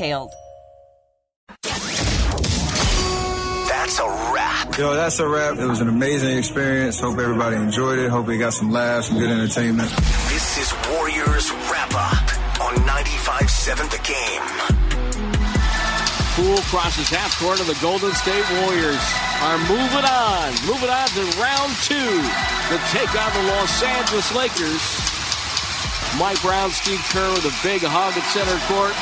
details. That's a wrap. Yo, that's a wrap. It was an amazing experience. Hope everybody enjoyed it. Hope we got some laughs, some good entertainment. This is Warriors Wrap Up on 95.7 The Game. Poole crosses half court, and the Golden State Warriors are moving on. Moving on to round two to take on the Los Angeles Lakers. Mike Brown, Steve Kerr with a big hug at center court.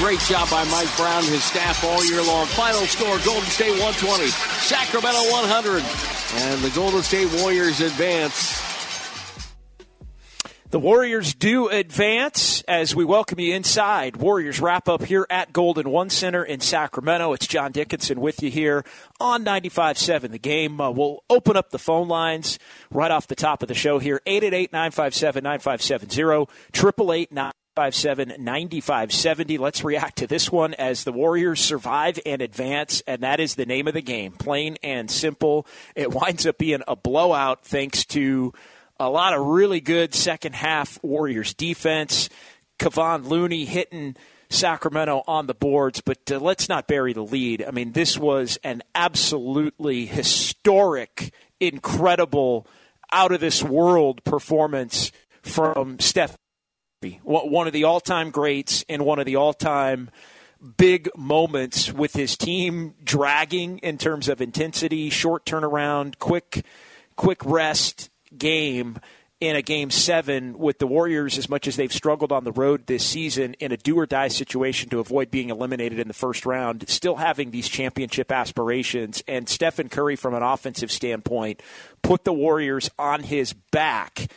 Great job by Mike Brown and his staff all year long. Final score Golden State 120, Sacramento 100. And the Golden State Warriors advance. The Warriors do advance as we welcome you inside. Warriors wrap up here at Golden One Center in Sacramento. It's John Dickinson with you here on 95.7 The Game. Uh, we'll open up the phone lines right off the top of the show here. 888-957-9570, 888 557 9570. Let's react to this one as the Warriors survive and advance, and that is the name of the game. Plain and simple. It winds up being a blowout thanks to a lot of really good second half Warriors defense. Kevon Looney hitting Sacramento on the boards, but uh, let's not bury the lead. I mean, this was an absolutely historic, incredible, out of this world performance from Steph one of the all time greats and one of the all time big moments with his team dragging in terms of intensity, short turnaround, quick, quick rest game in a game seven with the Warriors as much as they've struggled on the road this season in a do or die situation to avoid being eliminated in the first round, still having these championship aspirations. And Stephen Curry, from an offensive standpoint, put the Warriors on his back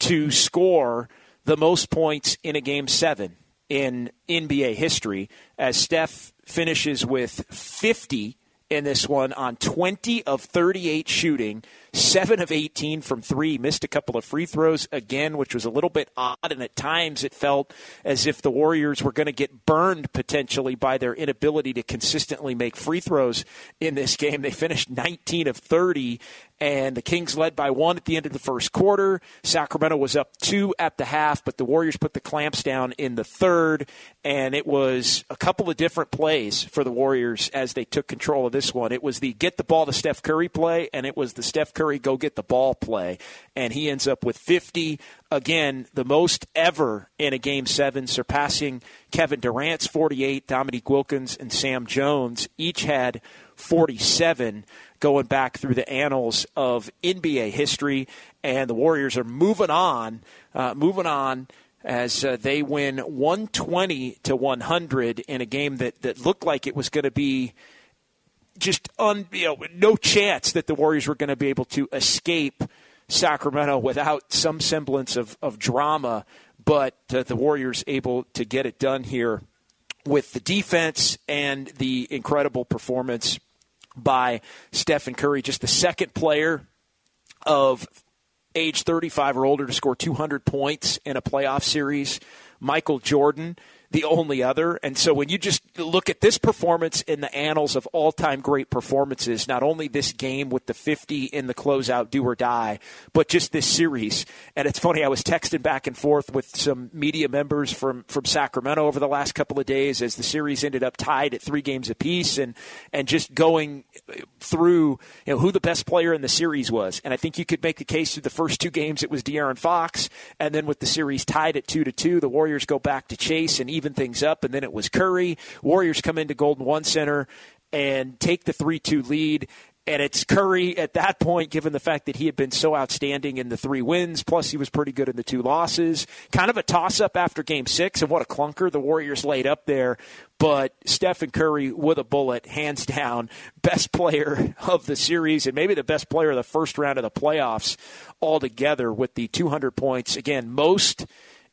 to score the most points in a game seven in NBA history as Steph finishes with 50 in this one on 20 of 38 shooting, 7 of 18 from 3. Missed a couple of free throws again, which was a little bit odd, and at times it felt as if the Warriors were going to get burned potentially by their inability to consistently make free throws in this game. They finished 19 of 30 and the Kings led by one at the end of the first quarter. Sacramento was up two at the half, but the Warriors put the clamps down in the third, and it was a couple of different plays for the Warriors as they took control of this one. It was the get the ball to Steph Curry play, and it was the Steph Curry go get the ball play, and he ends up with 50. Again, the most ever in a game seven, surpassing Kevin Durant's 48. Dominique Wilkins and Sam Jones each had 47 going back through the annals of NBA history. And the Warriors are moving on, uh, moving on as uh, they win 120 to 100 in a game that, that looked like it was going to be just un, you know, no chance that the Warriors were going to be able to escape Sacramento without some semblance of, of drama. But uh, the Warriors able to get it done here with the defense and the incredible performance by Stephen Curry, just the second player of age 35 or older to score 200 points in a playoff series. Michael Jordan the only other. And so when you just look at this performance in the annals of all time great performances, not only this game with the 50 in the closeout do or die, but just this series. And it's funny, I was texting back and forth with some media members from, from Sacramento over the last couple of days as the series ended up tied at three games apiece and, and just going through you know, who the best player in the series was. And I think you could make the case through the first two games it was De'Aaron Fox. And then with the series tied at two to two, the Warriors go back to Chase and even even things up, and then it was Curry. Warriors come into Golden One Center and take the 3 2 lead. And it's Curry at that point, given the fact that he had been so outstanding in the three wins, plus he was pretty good in the two losses. Kind of a toss up after game six, and what a clunker the Warriors laid up there. But Stephen Curry with a bullet, hands down, best player of the series, and maybe the best player of the first round of the playoffs altogether with the 200 points. Again, most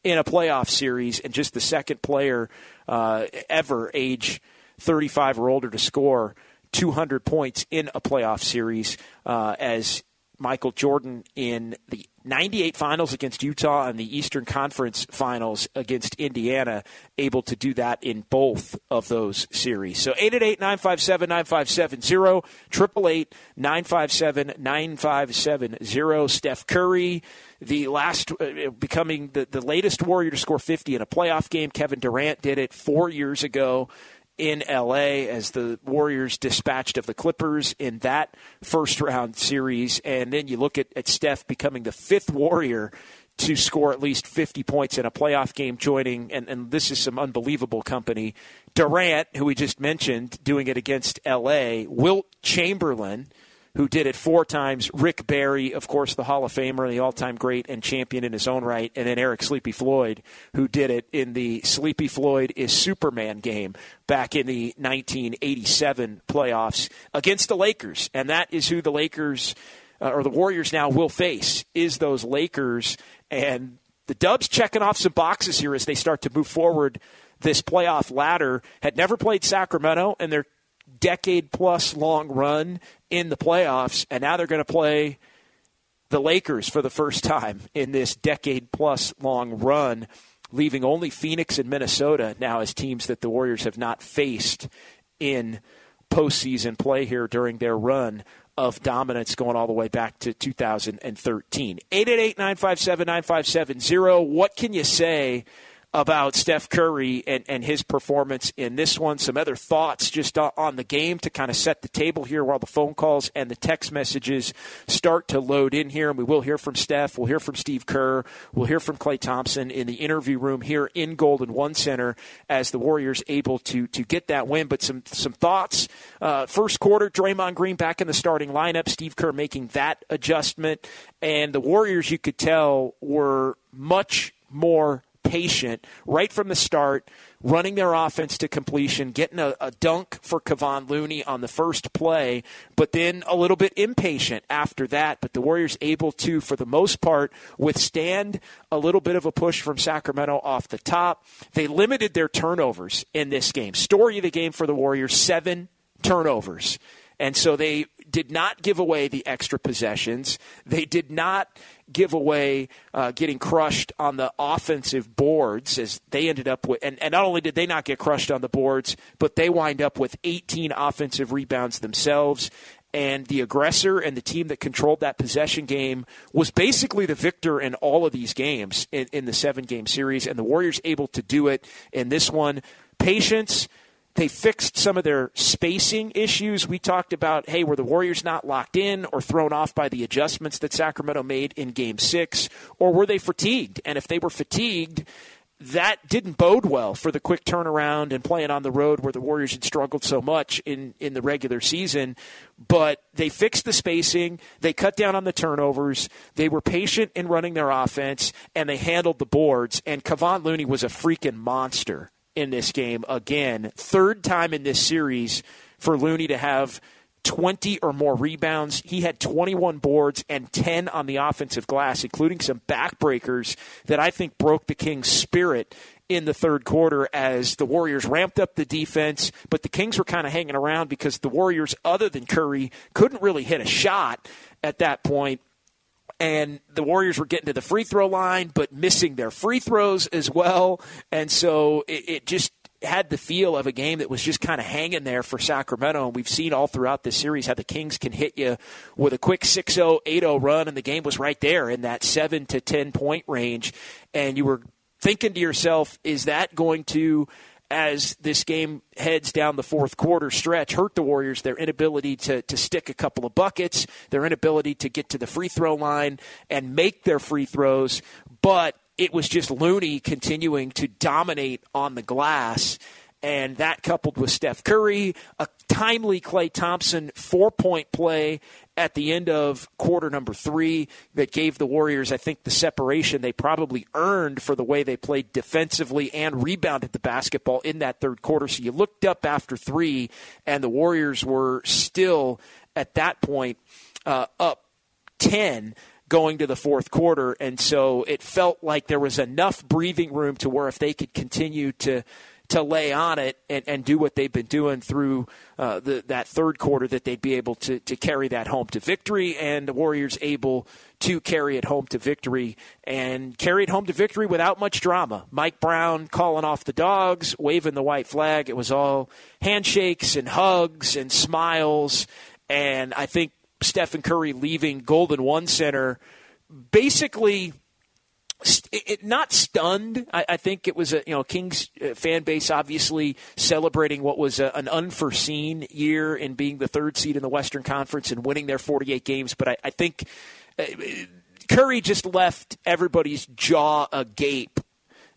in a playoff series, and just the second player uh, ever age 35 or older to score 200 points in a playoff series uh, as Michael Jordan in the 98 finals against Utah and the Eastern Conference finals against Indiana, able to do that in both of those series. So 888 957 9570, 888 957 9570. Steph Curry, the last, uh, becoming the, the latest Warrior to score 50 in a playoff game. Kevin Durant did it four years ago in LA as the Warriors dispatched of the Clippers in that first round series. And then you look at, at Steph becoming the fifth Warrior to score at least 50 points in a playoff game, joining, and, and this is some unbelievable company. Durant, who we just mentioned, doing it against LA. Wilt Chamberlain who did it four times. Rick Barry, of course, the Hall of Famer, the all time great and champion in his own right. And then Eric Sleepy Floyd, who did it in the Sleepy Floyd is Superman game back in the 1987 playoffs against the Lakers. And that is who the Lakers, uh, or the Warriors now will face, is those Lakers. And the Dubs checking off some boxes here as they start to move forward this playoff ladder. Had never played Sacramento, and they're decade plus long run in the playoffs, and now they're going to play the Lakers for the first time in this decade plus long run, leaving only Phoenix and Minnesota now as teams that the Warriors have not faced in postseason play here during their run of dominance going all the way back to 2013. 888 957 9570. What can you say? About Steph Curry and, and his performance in this one. Some other thoughts just on the game to kind of set the table here while the phone calls and the text messages start to load in here. And we will hear from Steph. We'll hear from Steve Kerr. We'll hear from Klay Thompson in the interview room here in Golden One Center as the Warriors able to to get that win. But some some thoughts. Uh, first quarter, Draymond Green back in the starting lineup. Steve Kerr making that adjustment, and the Warriors you could tell were much more patient right from the start, running their offense to completion, getting a, a, dunk for Kevon Looney on the first play, but then a little bit impatient after that. But the Warriors able to, for the most part, withstand a little bit of a push from Sacramento off the top. They limited their turnovers in this game. Story of the game for the Warriors, seven turnovers. And so they did not give away the extra possessions. They did not give away uh, getting crushed on the offensive boards as they ended up with, and, and not only did they not get crushed on the boards, but they wind up with 18 offensive rebounds themselves. And the aggressor and the team that controlled that possession game was basically the victor in all of these games in, in the seven game series. And the Warriors able to do it in this one. Patience they fixed some of their spacing issues. We talked about, hey, were the Warriors not locked in or thrown off by the adjustments that Sacramento made in game six? Or were they fatigued? And if they were fatigued, that didn't bode well for the quick turnaround and playing on the road where the Warriors had struggled so much in, in the regular season. But they fixed the spacing, they cut down on the turnovers, they were patient in running their offense, and they handled the boards. And Kevon Looney was a freaking monster in this game again. Third time in this series for Looney to have 20 or more rebounds. He had 21 boards and 10 on the offensive glass, including some backbreakers that I think broke the Kings' spirit in the third quarter as the Warriors ramped up the defense, but the Kings were kind of hanging around because the Warriors, other than Curry, couldn't really hit a shot at that point and the Warriors were getting to the free throw line, but missing their free throws as well. And so it, it just had the feel of a game that was just kind of hanging there for Sacramento. And we've seen all throughout this series how the Kings can hit you with a quick 6 0, 8 0 run, and the game was right there in that 7 to 10 point range. And you were thinking to yourself, is that going to as this game heads down the fourth quarter stretch hurt the Warriors, their inability to, to stick a couple of buckets, their inability to get to the free throw line and make their free throws. But it was just Looney continuing to dominate on the glass. And that coupled with Steph Curry, a timely Klay Thompson four point play at the end of quarter number three that gave the Warriors, I think, the separation they probably earned for the way they played defensively and rebounded the basketball in that third quarter. So you looked up after three, and the Warriors were still at that point uh, up 10 going to the fourth quarter. And so it felt like there was enough breathing room to where if they could continue to to lay on it and, and do what they've been doing through uh, the, that third quarter, that they'd be able to, to carry that home to victory, and the Warriors able to carry it home to victory and carry it home to victory without much drama. Mike Brown calling off the dogs, waving the white flag. It was all handshakes and hugs and smiles. And I think Stephen Curry leaving Golden One Center basically it, not stunned. I, I, think it was a you know Kings uh, fan base obviously celebrating what was a, an unforeseen year in being the third seed in the Western Conference and winning their 48 games. But I, I think uh, Curry just left everybody's jaw agape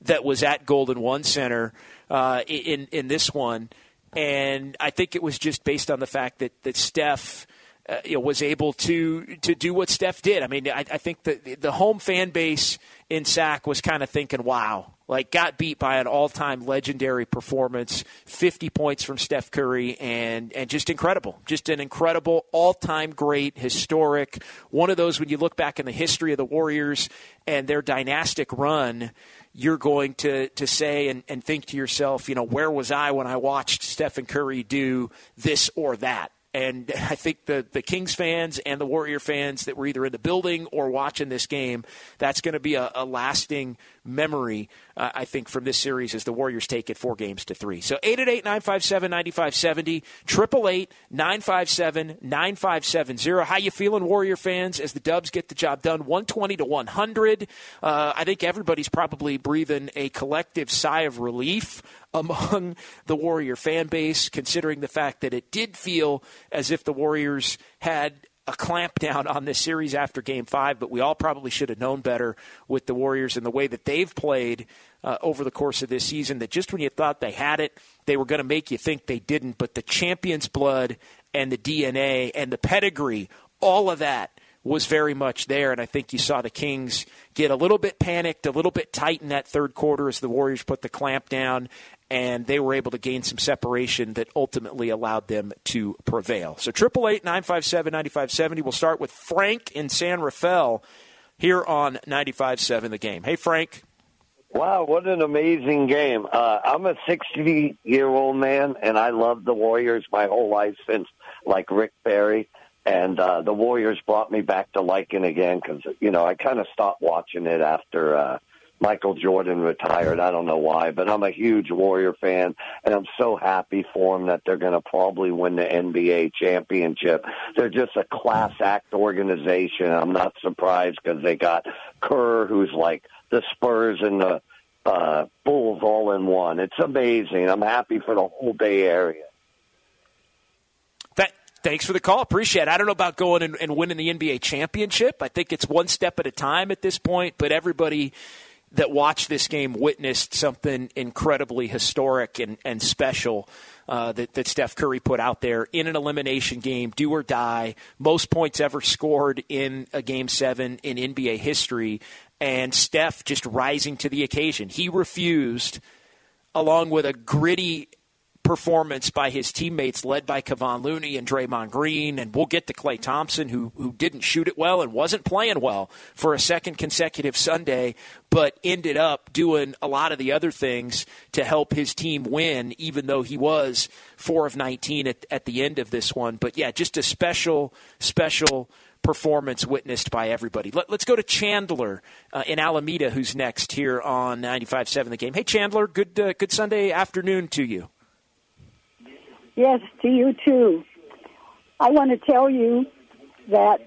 that was at Golden One Center uh, in in this one, and I think it was just based on the fact that that Steph uh, you know, was able to to do what Steph did. I mean, I, I think the the home fan base in SAC was kind of thinking, "Wow." Like got beat by an all-time legendary performance, 50 points from Steph Curry, and and just incredible, just an incredible all-time great, historic one of those when you look back in the history of the Warriors and their dynastic run, you're going to, to say and, and think to yourself, you know, where was I when I watched Stephen Curry do this or that? And I think the, the Kings fans and the Warrior fans that were either in the building or watching this game, that's going to be a, a lasting memory, uh, I think, from this series as the Warriors take it four games to three. So 888 957 9570, 888 957 9570. How you feeling, Warrior fans, as the Dubs get the job done 120 to 100? Uh, I think everybody's probably breathing a collective sigh of relief among the Warrior fan base, considering the fact that it did feel as if the Warriors had a clampdown on this series after game five, but we all probably should have known better with the Warriors and the way that they've played uh, over the course of this season. That just when you thought they had it, they were going to make you think they didn't. But the champion's blood and the DNA and the pedigree, all of that was very much there. And I think you saw the Kings get a little bit panicked, a little bit tight in that third quarter as the Warriors put the clamp down and they were able to gain some separation that ultimately allowed them to prevail. So triple eight nine five seven ninety five seventy. We'll start with Frank in San Rafael here on ninety five seven. The game. Hey Frank. Wow, what an amazing game! Uh, I'm a 60 year old man, and I love the Warriors my whole life since like Rick Barry. And uh, the Warriors brought me back to liking again because you know I kind of stopped watching it after uh, Michael Jordan retired. I don't know why, but I'm a huge Warrior fan, and I'm so happy for them that they're going to probably win the NBA championship. They're just a class act organization. I'm not surprised because they got Kerr, who's like the Spurs and the uh, Bulls all in one. It's amazing. I'm happy for the whole Bay Area. Thanks for the call. Appreciate it. I don't know about going and, and winning the NBA championship. I think it's one step at a time at this point, but everybody that watched this game witnessed something incredibly historic and, and special uh, that, that Steph Curry put out there in an elimination game, do or die, most points ever scored in a game seven in NBA history, and Steph just rising to the occasion. He refused, along with a gritty performance by his teammates, led by Kevon Looney and Draymond Green, and we'll get to Klay Thompson, who who didn't shoot it well and wasn't playing well for a second consecutive Sunday, but ended up doing a lot of the other things to help his team win, even though he was four of 19 at, at the end of this one. But yeah, just a special, special performance witnessed by everybody. Let, us go to Chandler uh, in Alameda, who's next here on 95.7 The Game. Hey, Chandler, good uh, good Sunday afternoon to you. Yes, to you too. I want to tell you that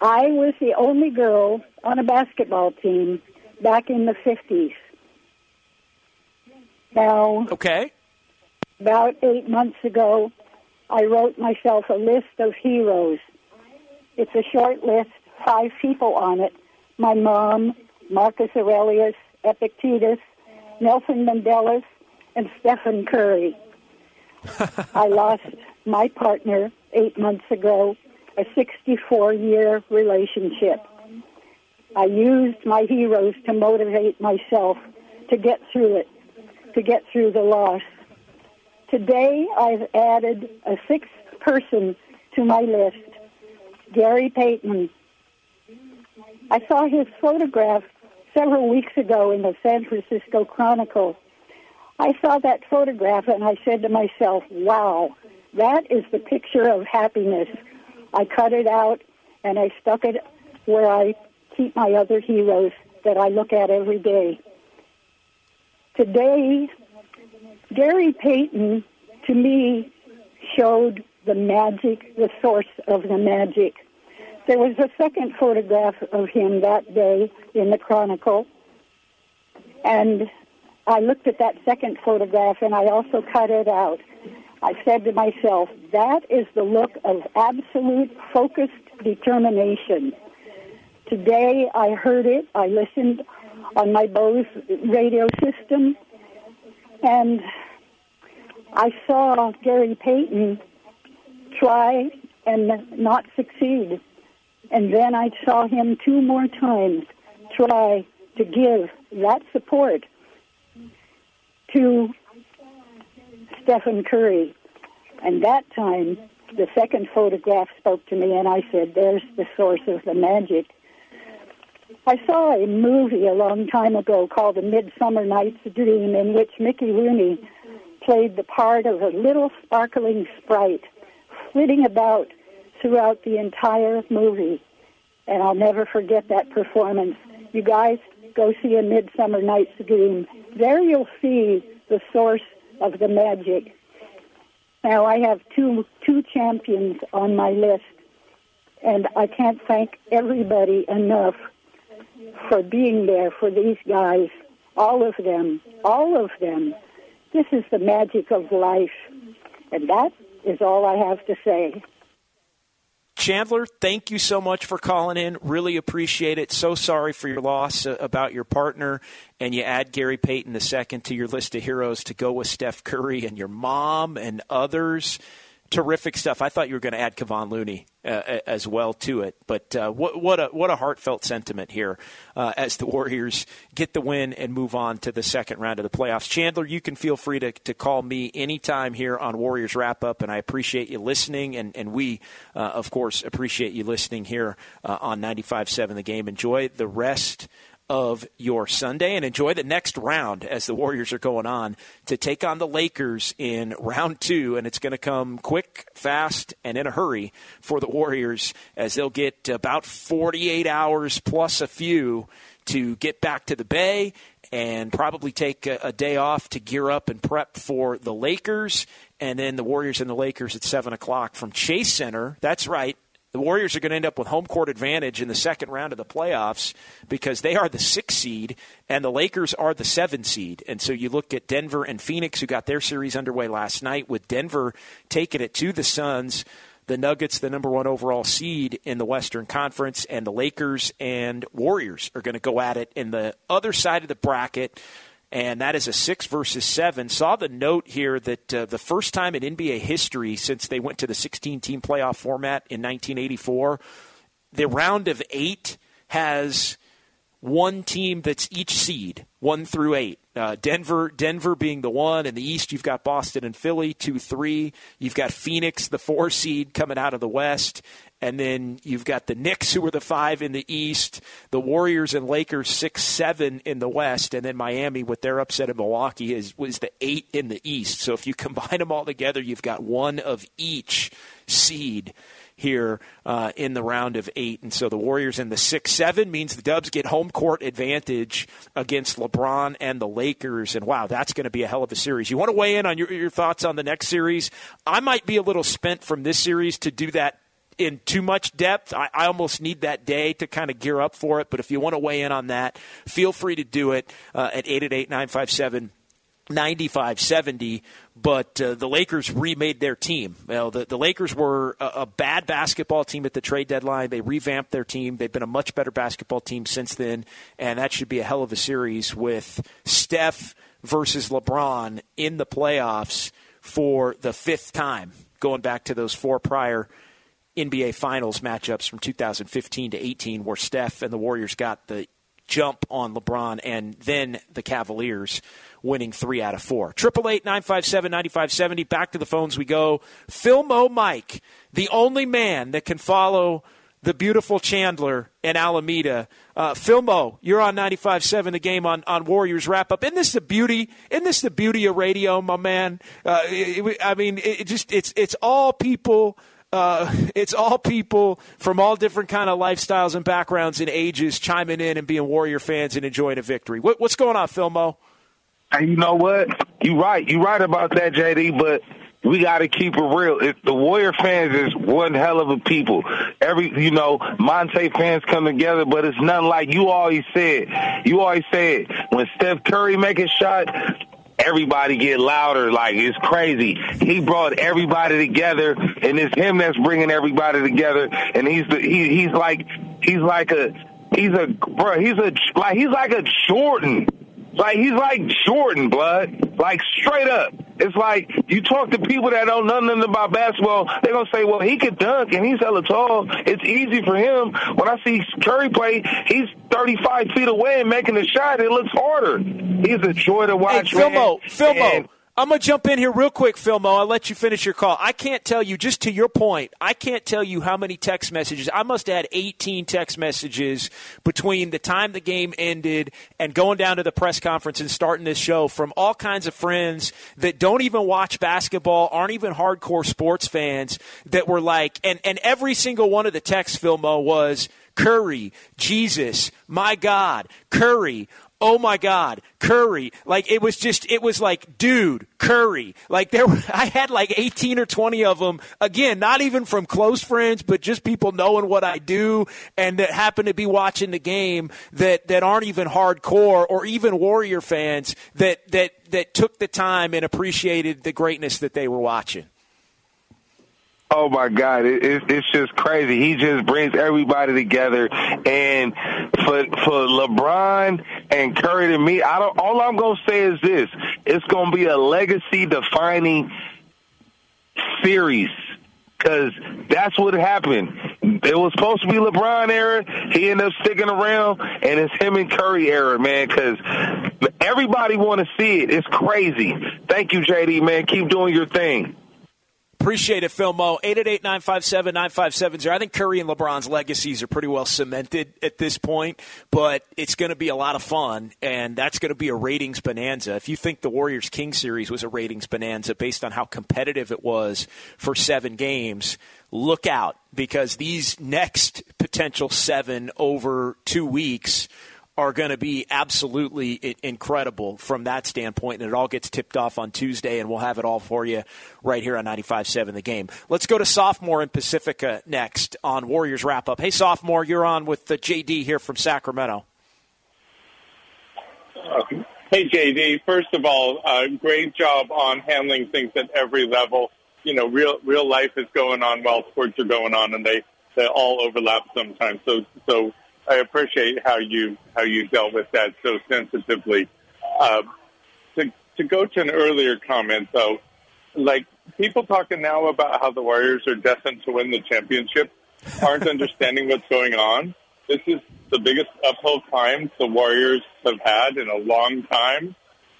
I was the only girl on a basketball team back in the 50s. Now, okay. About eight months ago, I wrote myself a list of heroes. It's a short list, five people on it, my mom, Marcus Aurelius, Epictetus, Nelson Mandela, and Stephen Curry. I lost my partner eight months ago, a 64 year relationship. I used my heroes to motivate myself to get through it, to get through the loss. Today I've added a sixth person to my list, Gary Payton. I saw his photograph several weeks ago in the San Francisco Chronicle. I saw that photograph and I said to myself, wow, that is the picture of happiness. I cut it out and I stuck it where I keep my other heroes that I look at every day. Today, Gary Payton, to me, showed the magic, the source of the magic. There was a second photograph of him that day in the Chronicle, and I looked at that second photograph and I also cut it out. I said to myself, that is the look of absolute focused determination. Today I heard it, I listened on my Bose radio system, and I saw Gary Payton try and not succeed. And then I saw him two more times try to give that support to Stephen Curry. And that time, the second photograph spoke to me, and I said, There's the source of the magic. I saw a movie a long time ago called A Midsummer Night's Dream, in which Mickey Rooney played the part of a little sparkling sprite flitting about throughout the entire movie. And I'll never forget that performance. You guys go see A Midsummer Night's Dream. There you'll see the source of the magic. Now I have two two champions on my list, and I can't thank everybody enough for being there for these guys. All of them, all of them. This is the magic of life, and that is all I have to say. Chandler, thank you so much for calling in. Really appreciate it. So sorry for your loss uh, about your partner. And you add Gary Payton II to your list of heroes to go with Steph Curry and your mom and others terrific stuff. I thought you were going to add Kevon Looney uh, as well to it, but uh, what, what, a what a heartfelt sentiment here uh, as the Warriors get the win and move on to the second round of the playoffs. Chandler, you can feel free to, to call me anytime here on Warriors Wrap Up, and I appreciate you listening, and and we uh, of course appreciate you listening here uh, on 95.7 The Game. Enjoy the rest of your Sunday and enjoy the next round as the Warriors are going on to take on the Lakers in round two. And it's going to come quick, fast, and in a hurry for the Warriors as they'll get about 48 hours plus a few to get back to the Bay and probably take a, a day off to gear up and prep for the Lakers. And then the Warriors and the Lakers at 7 o'clock from Chase Center. That's right the Warriors are going to end up with home court advantage in the second round of the playoffs because they are the six seed and the Lakers are the seven seed. And so you look at Denver and Phoenix, who got their series underway last night, with Denver taking it to the Suns. The Nuggets, the number one overall seed in the Western Conference, and the Lakers and Warriors are going to go at it in the other side of the bracket and that is a six versus seven. Saw the note here that uh, the first time in NBA history since they went to the 16 team playoff format in 1984, the round of eight has one team that's each seed, one through eight. Uh, Denver, Denver being the one. In the East, you've got Boston and Philly, two, three. You've got Phoenix, the four seed, coming out of the West, and then you've got the Knicks, who are the five in the East, the Warriors and Lakers, six, seven in the West, and then Miami, with their upset of Milwaukee, is was the eight in the East. So if you combine them all together, you've got one of each seed here uh, in the round of eight. And so the Warriors in the six seven means the Dubs get home court advantage against LeBron and the Lakers. And wow, that's going to be a hell of a series. You want to weigh in on your, your thoughts on the next series? I might be a little spent from this series to do that in too much depth. I, I, almost need that day to kind of gear up for it. But if you want to weigh in on that, feel free to do it uh, at 888 957 95 70, but uh, the Lakers remade their team. You know, the, the Lakers were a, a, bad basketball team at the trade deadline. They revamped their team. They've been a much better basketball team since then, and that should be a hell of a series with Steph versus LeBron in the playoffs for the fifth time, going back to those four prior NBA Finals matchups from 2015 to 18, where Steph and the Warriors got the jump on LeBron and then the Cavaliers winning three out of four. Triple eight nine five seven ninety five seventy. Back to the phones we go. Philmo Mike, the only man that can follow the beautiful Chandler in Alameda. Uh, Philmo, you're on 95.7 the game on, on Warriors wrap up. Isn't this the beauty? Isn't this the beauty of radio, my man? Uh, I mean, it just it's it's all people. Uh, it's all people from all different kind of lifestyles and backgrounds and ages chiming in and being Warrior fans and enjoying a victory. What, what's going on, Philmo? Hey, you know what? You're right. You're right about that, JD. But we got to keep it real. If the Warrior fans is one hell of a people. Every, you know, Monte fans come together, but it's nothing like you always said. You always said when Steph Curry make a shot, everybody get louder. Like it's crazy. He brought everybody together, and it's him that's bringing everybody together. And he's the he, he's like he's like a he's a bro. He's a like he's like a Jordan. Like he's like Jordan, blood. Like straight up. It's like you talk to people that don't know nothing about basketball, they're gonna say, Well, he could dunk and he's hella tall. It's easy for him. When I see Curry play, he's thirty five feet away and making a shot, it looks harder. He's a joy to watch. Hey, Philmo, Philmo. And, I'm going to jump in here real quick, Philmo. I'll let you finish your call. I can't tell you, just to your point, I can't tell you how many text messages. I must have had 18 text messages between the time the game ended and going down to the press conference and starting this show from all kinds of friends that don't even watch basketball, aren't even hardcore sports fans, that were like, and, and every single one of the texts, Philmo, was, Curry, Jesus, my God, Curry, oh my God, Curry. Like it was just, it was like, dude, Curry. Like there, were, I had like 18 or 20 of them. Again, not even from close friends, but just people knowing what I do and that happen to be watching the game that, that aren't even hardcore or even Warrior fans that, that, that took the time and appreciated the greatness that they were watching. Oh my God, it, it, it's just crazy. He just brings everybody together, and for for LeBron and Curry to me, I don't. All I'm gonna say is this: it's gonna be a legacy defining series because that's what happened. It was supposed to be LeBron era. He ended up sticking around, and it's him and Curry era, man. Because everybody want to see it. It's crazy. Thank you, JD, man. Keep doing your thing. Appreciate it, Philmo. 888-957-9570. I think Curry and LeBron's legacies are pretty well cemented at this point, but it's going to be a lot of fun, and that's going to be a ratings bonanza. If you think the Warriors King series was a ratings bonanza based on how competitive it was for seven games, look out because these next potential seven over two weeks – are going to be absolutely incredible from that standpoint. And it all gets tipped off on Tuesday, and we'll have it all for you right here on 95.7 The Game. Let's go to Sophomore in Pacifica next on Warriors Wrap Up. Hey, Sophomore, you're on with the JD here from Sacramento. Hey, JD. First of all, uh, great job on handling things at every level. You know, real real life is going on while sports are going on, and they they all overlap sometimes. So so I appreciate how you how you dealt with that so sensitively. Uh, to to go to an earlier comment though, like people talking now about how the Warriors are destined to win the championship aren't understanding what's going on. This is the biggest uphill climb the Warriors have had in a long time,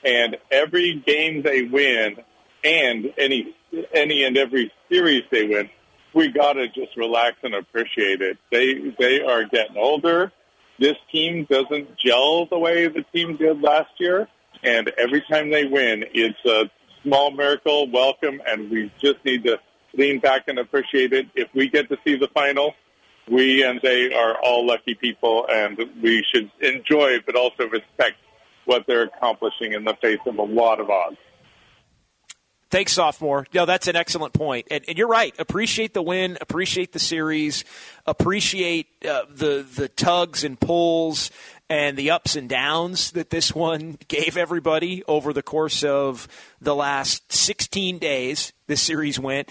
and every game they win, and any any and every series they win, we got to just relax and appreciate it. They they are getting older. This team doesn't gel the way the team did last year, and every time they win, it's a small miracle. Welcome, and we just need to lean back and appreciate it. If we get to see the final, we and they are all lucky people, and we should enjoy but also respect what they're accomplishing in the face of a lot of odds. Thanks, sophomore. No, that's an excellent point, and, and you're right. Appreciate the win, appreciate the series, appreciate uh, the the tugs and pulls and the ups and downs that this one gave everybody over the course of the last 16 days this series went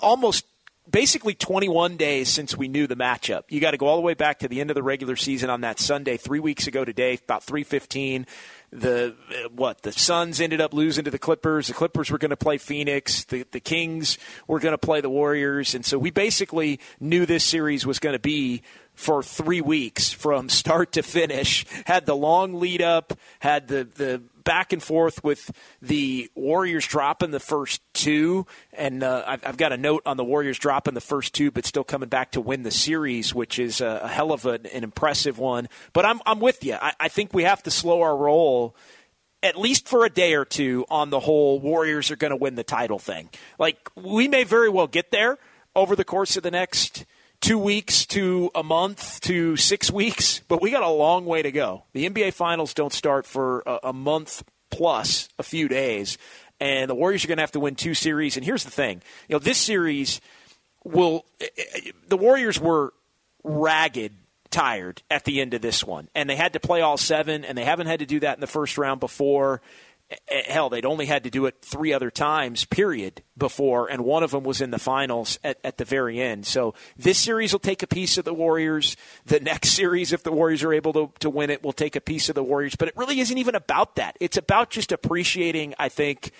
almost basically 21 days since we knew the matchup. You got to go all the way back to the end of the regular season on that Sunday, three weeks ago today, about 315 the uh, what the Suns ended up losing to the Clippers. The Clippers were going to play Phoenix. The the Kings were going to play the Warriors, and so we basically knew this series was going to be for three weeks from start to finish. Had the long lead up, had the the back and forth with the Warriors dropping the first two, and uh, I've, I've, got a note on the Warriors dropping the first two, but still coming back to win the series, which is a, a hell of a, an impressive one. But I'm I'm with you. I, I think we have to slow our roll at least for a day or two on the whole Warriors are going to win the title thing. Like we may very well get there over the course of the next two weeks to a month to six weeks, but we got a long way to go. The NBA Finals don't start for a, a month plus a few days, and the Warriors are going to have to win two series. And here's the thing: you know, this series will. Eh, eh, the Warriors were ragged tired at the end of this one, and they had to play all seven, and they haven't had to do that in the first round before. Eh, hell, they'd only had to do it three other times, period, before, and one of them was in the finals at, at the very end. So this series will take a piece of the Warriors. The next series, if the Warriors are able to, to win it, will take a piece of the Warriors. But it really isn't even about that. It's about just appreciating, I think,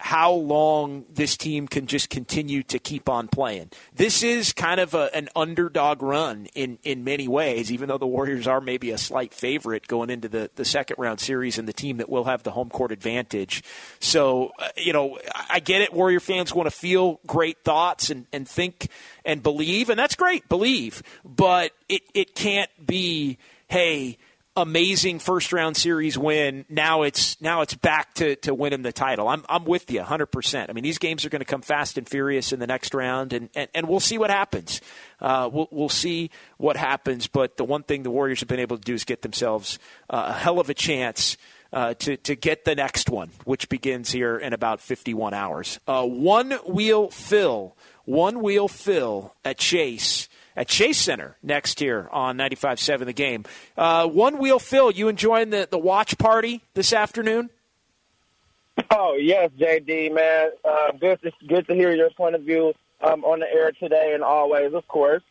how long this team can just continue to keep on playing. This is kind of a, an underdog run in, in many ways, even though the Warriors are maybe a slight favorite going into the, the second round series and the team that will have the home court advantage. So, uh, you know, I get it. Warrior fans want to feel great thoughts and, and think and believe, and that's great, believe, but it, it can't be, hey, amazing first round series win. Now it's now it's back to, to winning the title. I'm I'm with you 100. percent I mean these games are going to come fast and furious in the next round, and and, and we'll see what happens. Uh, we'll we'll see what happens. But the one thing the Warriors have been able to do is get themselves uh, a hell of a chance. Uh, to to get the next one, which begins here in about 51 hours. Uh, one Wheel Phil, one Wheel Phil at Chase at Chase Center next year on 95.7 The Game. Uh, one Wheel Phil, you enjoying the, the watch party this afternoon? Oh, yes, JD, man. Uh, good, to, good to hear your point of view um, on the air today and always, of course.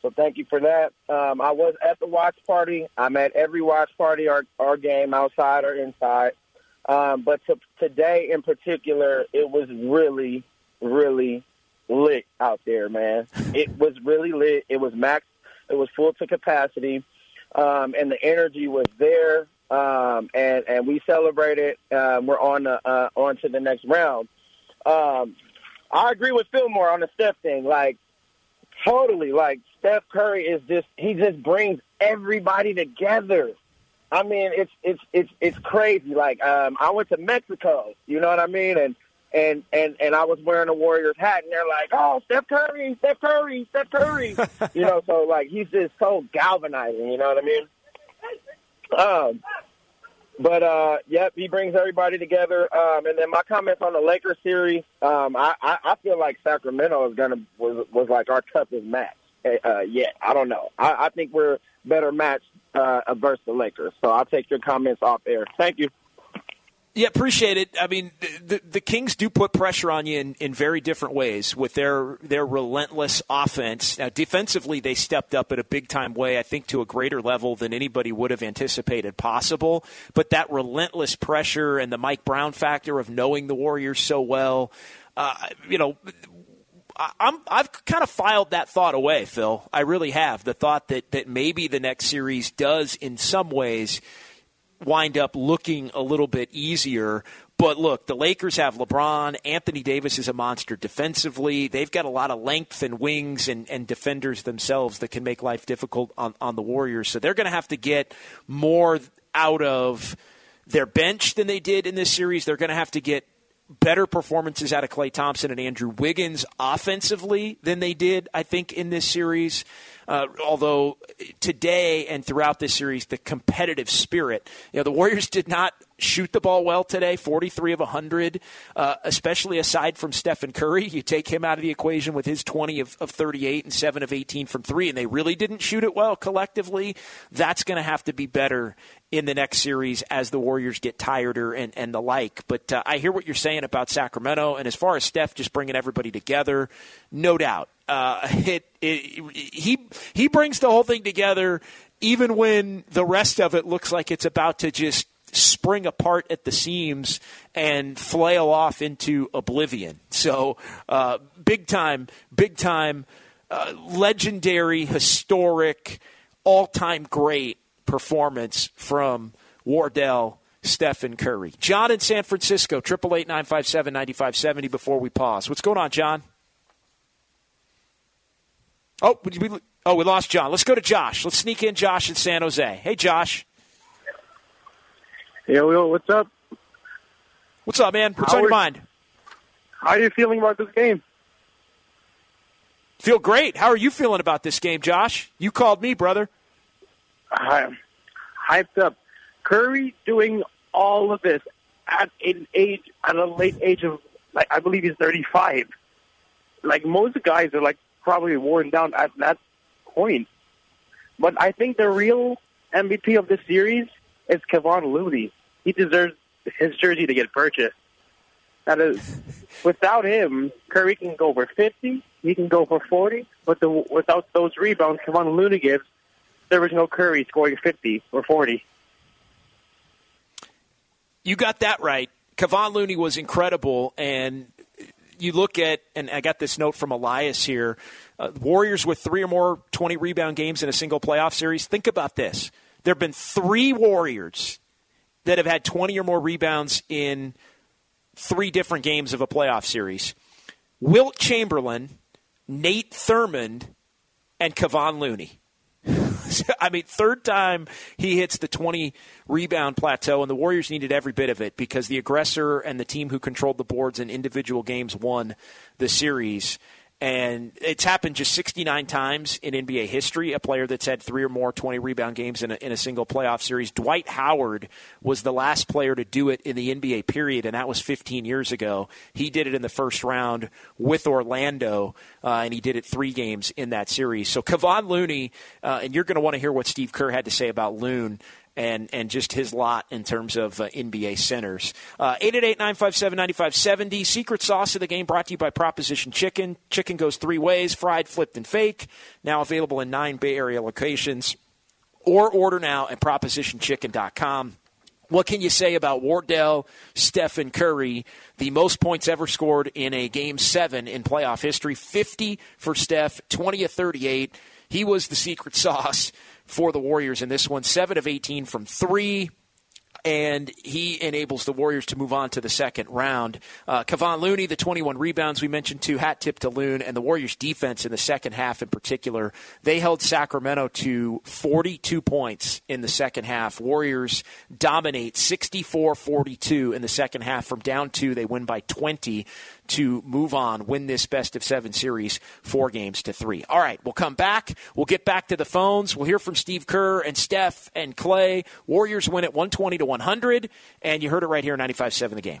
So thank you for that. Um, I was at the watch party. I'm at every watch party or, or game, outside or inside. Um, but to, today in particular, it was really, really lit out there, man. It was really lit. It was max. It was full to capacity, um, and the energy was there. Um, and and we celebrated. Um, we're on the uh, on to the next round. Um, I agree with Fillmore on the Steph thing. Like totally, like Steph Curry is just he just brings everybody together. I mean, it's it's it's it's crazy. Like um, I went to Mexico, you know what I mean, and and and and I was wearing a Warriors hat, and they're like, "Oh, Steph Curry, Steph Curry, Steph Curry," you know. So like, he's just so galvanizing. You know what I mean? Um, but uh, yep, he brings everybody together. Um, and then my comments on the Lakers series, um, I, I I feel like Sacramento is gonna was was like our toughest match uh, yet. I don't know. I, I think we're better matched uh, versus the Lakers. So I'll take your comments off air. Thank you. Yeah, appreciate it. I mean, the, the Kings do put pressure on you in, in very different ways with their their relentless offense. Now, defensively, they stepped up in a big time way, I think, to a greater level than anybody would have anticipated possible. But that relentless pressure and the Mike Brown factor of knowing the Warriors so well, uh, you know, I'm, I've kind of filed that thought away, Phil. I really have. The thought that, that maybe the next series does, in some ways, wind up looking a little bit easier. But look, the Lakers have LeBron. Anthony Davis is a monster defensively. They've got a lot of length and wings and, and defenders themselves that can make life difficult on, on the Warriors. So they're going to have to get more out of their bench than they did in this series. They're going to have to get better performances out of Klay Thompson and Andrew Wiggins offensively than they did, I think, in this series. Uh, although today and throughout this series, the competitive spirit, you know, the Warriors did not shoot the ball well today, 43 of 100, uh, especially aside from Stephen Curry. You take him out of the equation with his 20 of, of 38 and 7 of 18 from three, and they really didn't shoot it well collectively. That's going to have to be better in the next series as the Warriors get tireder and, and the like. But uh, I hear what you're saying about Sacramento, and as far as Steph just bringing everybody together, no doubt. Uh, it, it, he he brings the whole thing together, even when the rest of it looks like it's about to just spring apart at the seams and flail off into oblivion. So, uh, big time, big time, uh, legendary, historic, all time great performance from Wardell. Stephen Curry. John in San Francisco, 888 before we pause. What's going on, John? Oh, we, oh, we lost John. Let's go to Josh. Let's sneak in Josh in San Jose. Hey, Josh. Yo, yo, what's up? What's up, man? What's how on your mind? How are you feeling about this game? Feel great. How are you feeling about this game, Josh? You called me, brother. I'm hyped up. Curry doing all of this at an age, at a late age of, like, I believe he's 35. Like, most guys are, like, probably worn down at that point. But I think the real MVP of this series is Kevon Looney he deserves his jersey to get purchased. That is, without him, Curry can go for 50, he can go for 40, but the, without those rebounds Kevon Looney gives, there was no Curry scoring 50 or 40. You got that right. Kevon Looney was incredible, and you look at, and I got this note from Elias here uh, Warriors with three or more 20 rebound games in a single playoff series. Think about this. There have been three Warriors that have had 20 or more rebounds in three different games of a playoff series. Wilt Chamberlain, Nate Thurmond, and Kevon Looney. I mean, third time he hits the 20 rebound plateau, and the Warriors needed every bit of it because the aggressor and the team who controlled the boards in individual games won the series. And it's happened just 69 times in NBA history. A player that's had three or more 20 rebound games in a, in a single playoff series. Dwight Howard was the last player to do it in the NBA period, and that was 15 years ago. He did it in the first round with Orlando, uh, and he did it three games in that series. So Kevon Looney, uh, and you're going to want to hear what Steve Kerr had to say about Loon and and just his lot in terms of uh, NBA centers. Uh, eight eight eight nine five seven ninety five seventy. Secret sauce of the game brought to you by Proposition Chicken. Chicken goes three ways: fried, flipped, and fake. Now available in nine Bay Area locations. Or order now at propositionchicken.com. What can you say about Wardell, Stephen Curry, the most points ever scored in a game seven in playoff history? 50 for Steph, 20 of 38. He was the secret sauce for the Warriors in this one. Seven of 18 from three and he enables the Warriors to move on to the second round. Uh, Kevon Looney, the 21 rebounds we mentioned too, hat tip to Loon, and the Warriors' defense in the second half in particular, they held Sacramento to 42 points in the second half. Warriors dominate 64-42 in the second half. From down two, they win by 20 to move on, win this best of seven series, four games to three. All right, we'll come back. We'll get back to the phones. We'll hear from Steve Kerr and Steph and Klay. Warriors win at 120 to 100, and you heard it right here 95 7 the game.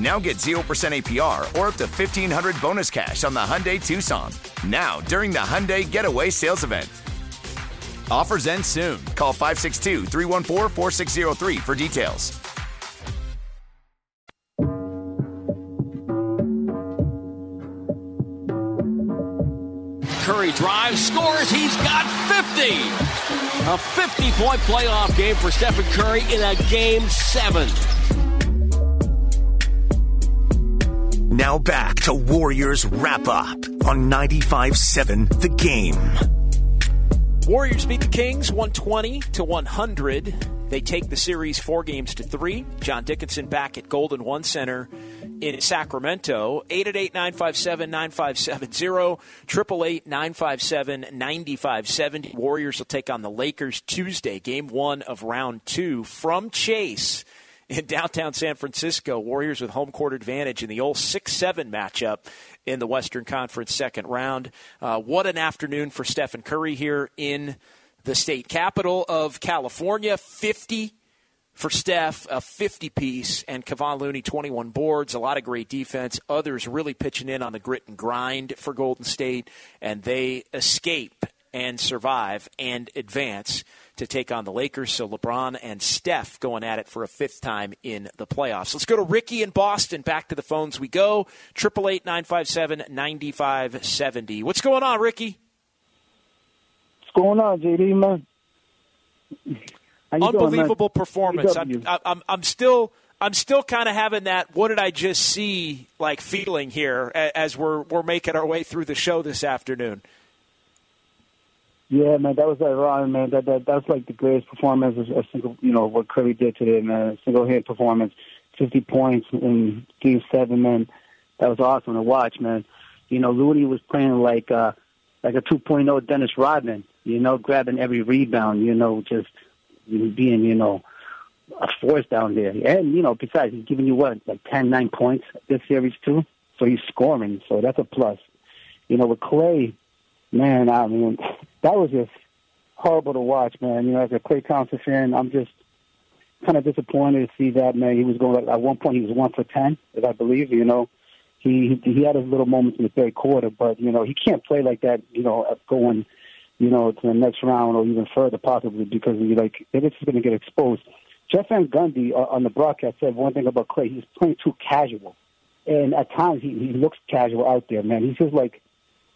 Now get 0% APR or up to 1500 bonus cash on the Hyundai Tucson. Now, during the Hyundai Getaway Sales Event. Offers end soon. Call 562 314 4603 for details. Curry drives, scores. He's got 50. A 50 point playoff game for Stephen Curry in a game seven. Now back to Warriors wrap up on 95.7 The Game. Warriors beat the Kings 120 to 100. They take the series four games to three. John Dickinson back at Golden One Center in Sacramento. 888 957 9570. 888 957 9570. Warriors will take on the Lakers Tuesday, game one of round two from Chase in downtown San Francisco. Warriors with home court advantage in the old 6 7 matchup in the Western Conference second round. Uh, what an afternoon for Stephen Curry here in the state capital of California. 50 for Steph, a 50 piece, and Kevon Looney, 21 boards, a lot of great defense. Others really pitching in on the grit and grind for Golden State, and they escape and survive and advance to take on the Lakers. So LeBron and Steph going at it for a fifth time in the playoffs. Let's go to Ricky in Boston. Back to the phones we go. Triple eight nine five seven ninety five seventy. What's going on, Ricky? What's going on, JD man? Unbelievable doing, performance. I'm, I'm, I'm still. I'm still kind of having that "what did I just see" like feeling here as we're we're making our way through the show this afternoon. Yeah, man, that was run, man. That that that's like the greatest performance a single, you know, what Curry did today, man. Single hit performance, fifty points in Game Seven, man. That was awesome to watch, man. You know, Looney was playing like uh like a 2.0 Dennis Rodman. You know, grabbing every rebound. You know, just being you know a force down there. And you know, besides, he's giving you what like ten, nine points this series too. So he's scoring. So that's a plus. You know, with Klay, man, I mean that was just horrible to watch, man. You know, as a Klay Thompson fan, I'm just kind of disappointed to see that, man. He was going at one point he was one for ten, as I believe. You know, he he had his little moments in the third quarter, but you know he can't play like that. You know, going you know to the next round or even further possibly because he like they're just going to get exposed. Jeff Van Gundy uh, on the broadcast said one thing about Klay: He's playing too casual, and at times he he looks casual out there, man. He's just like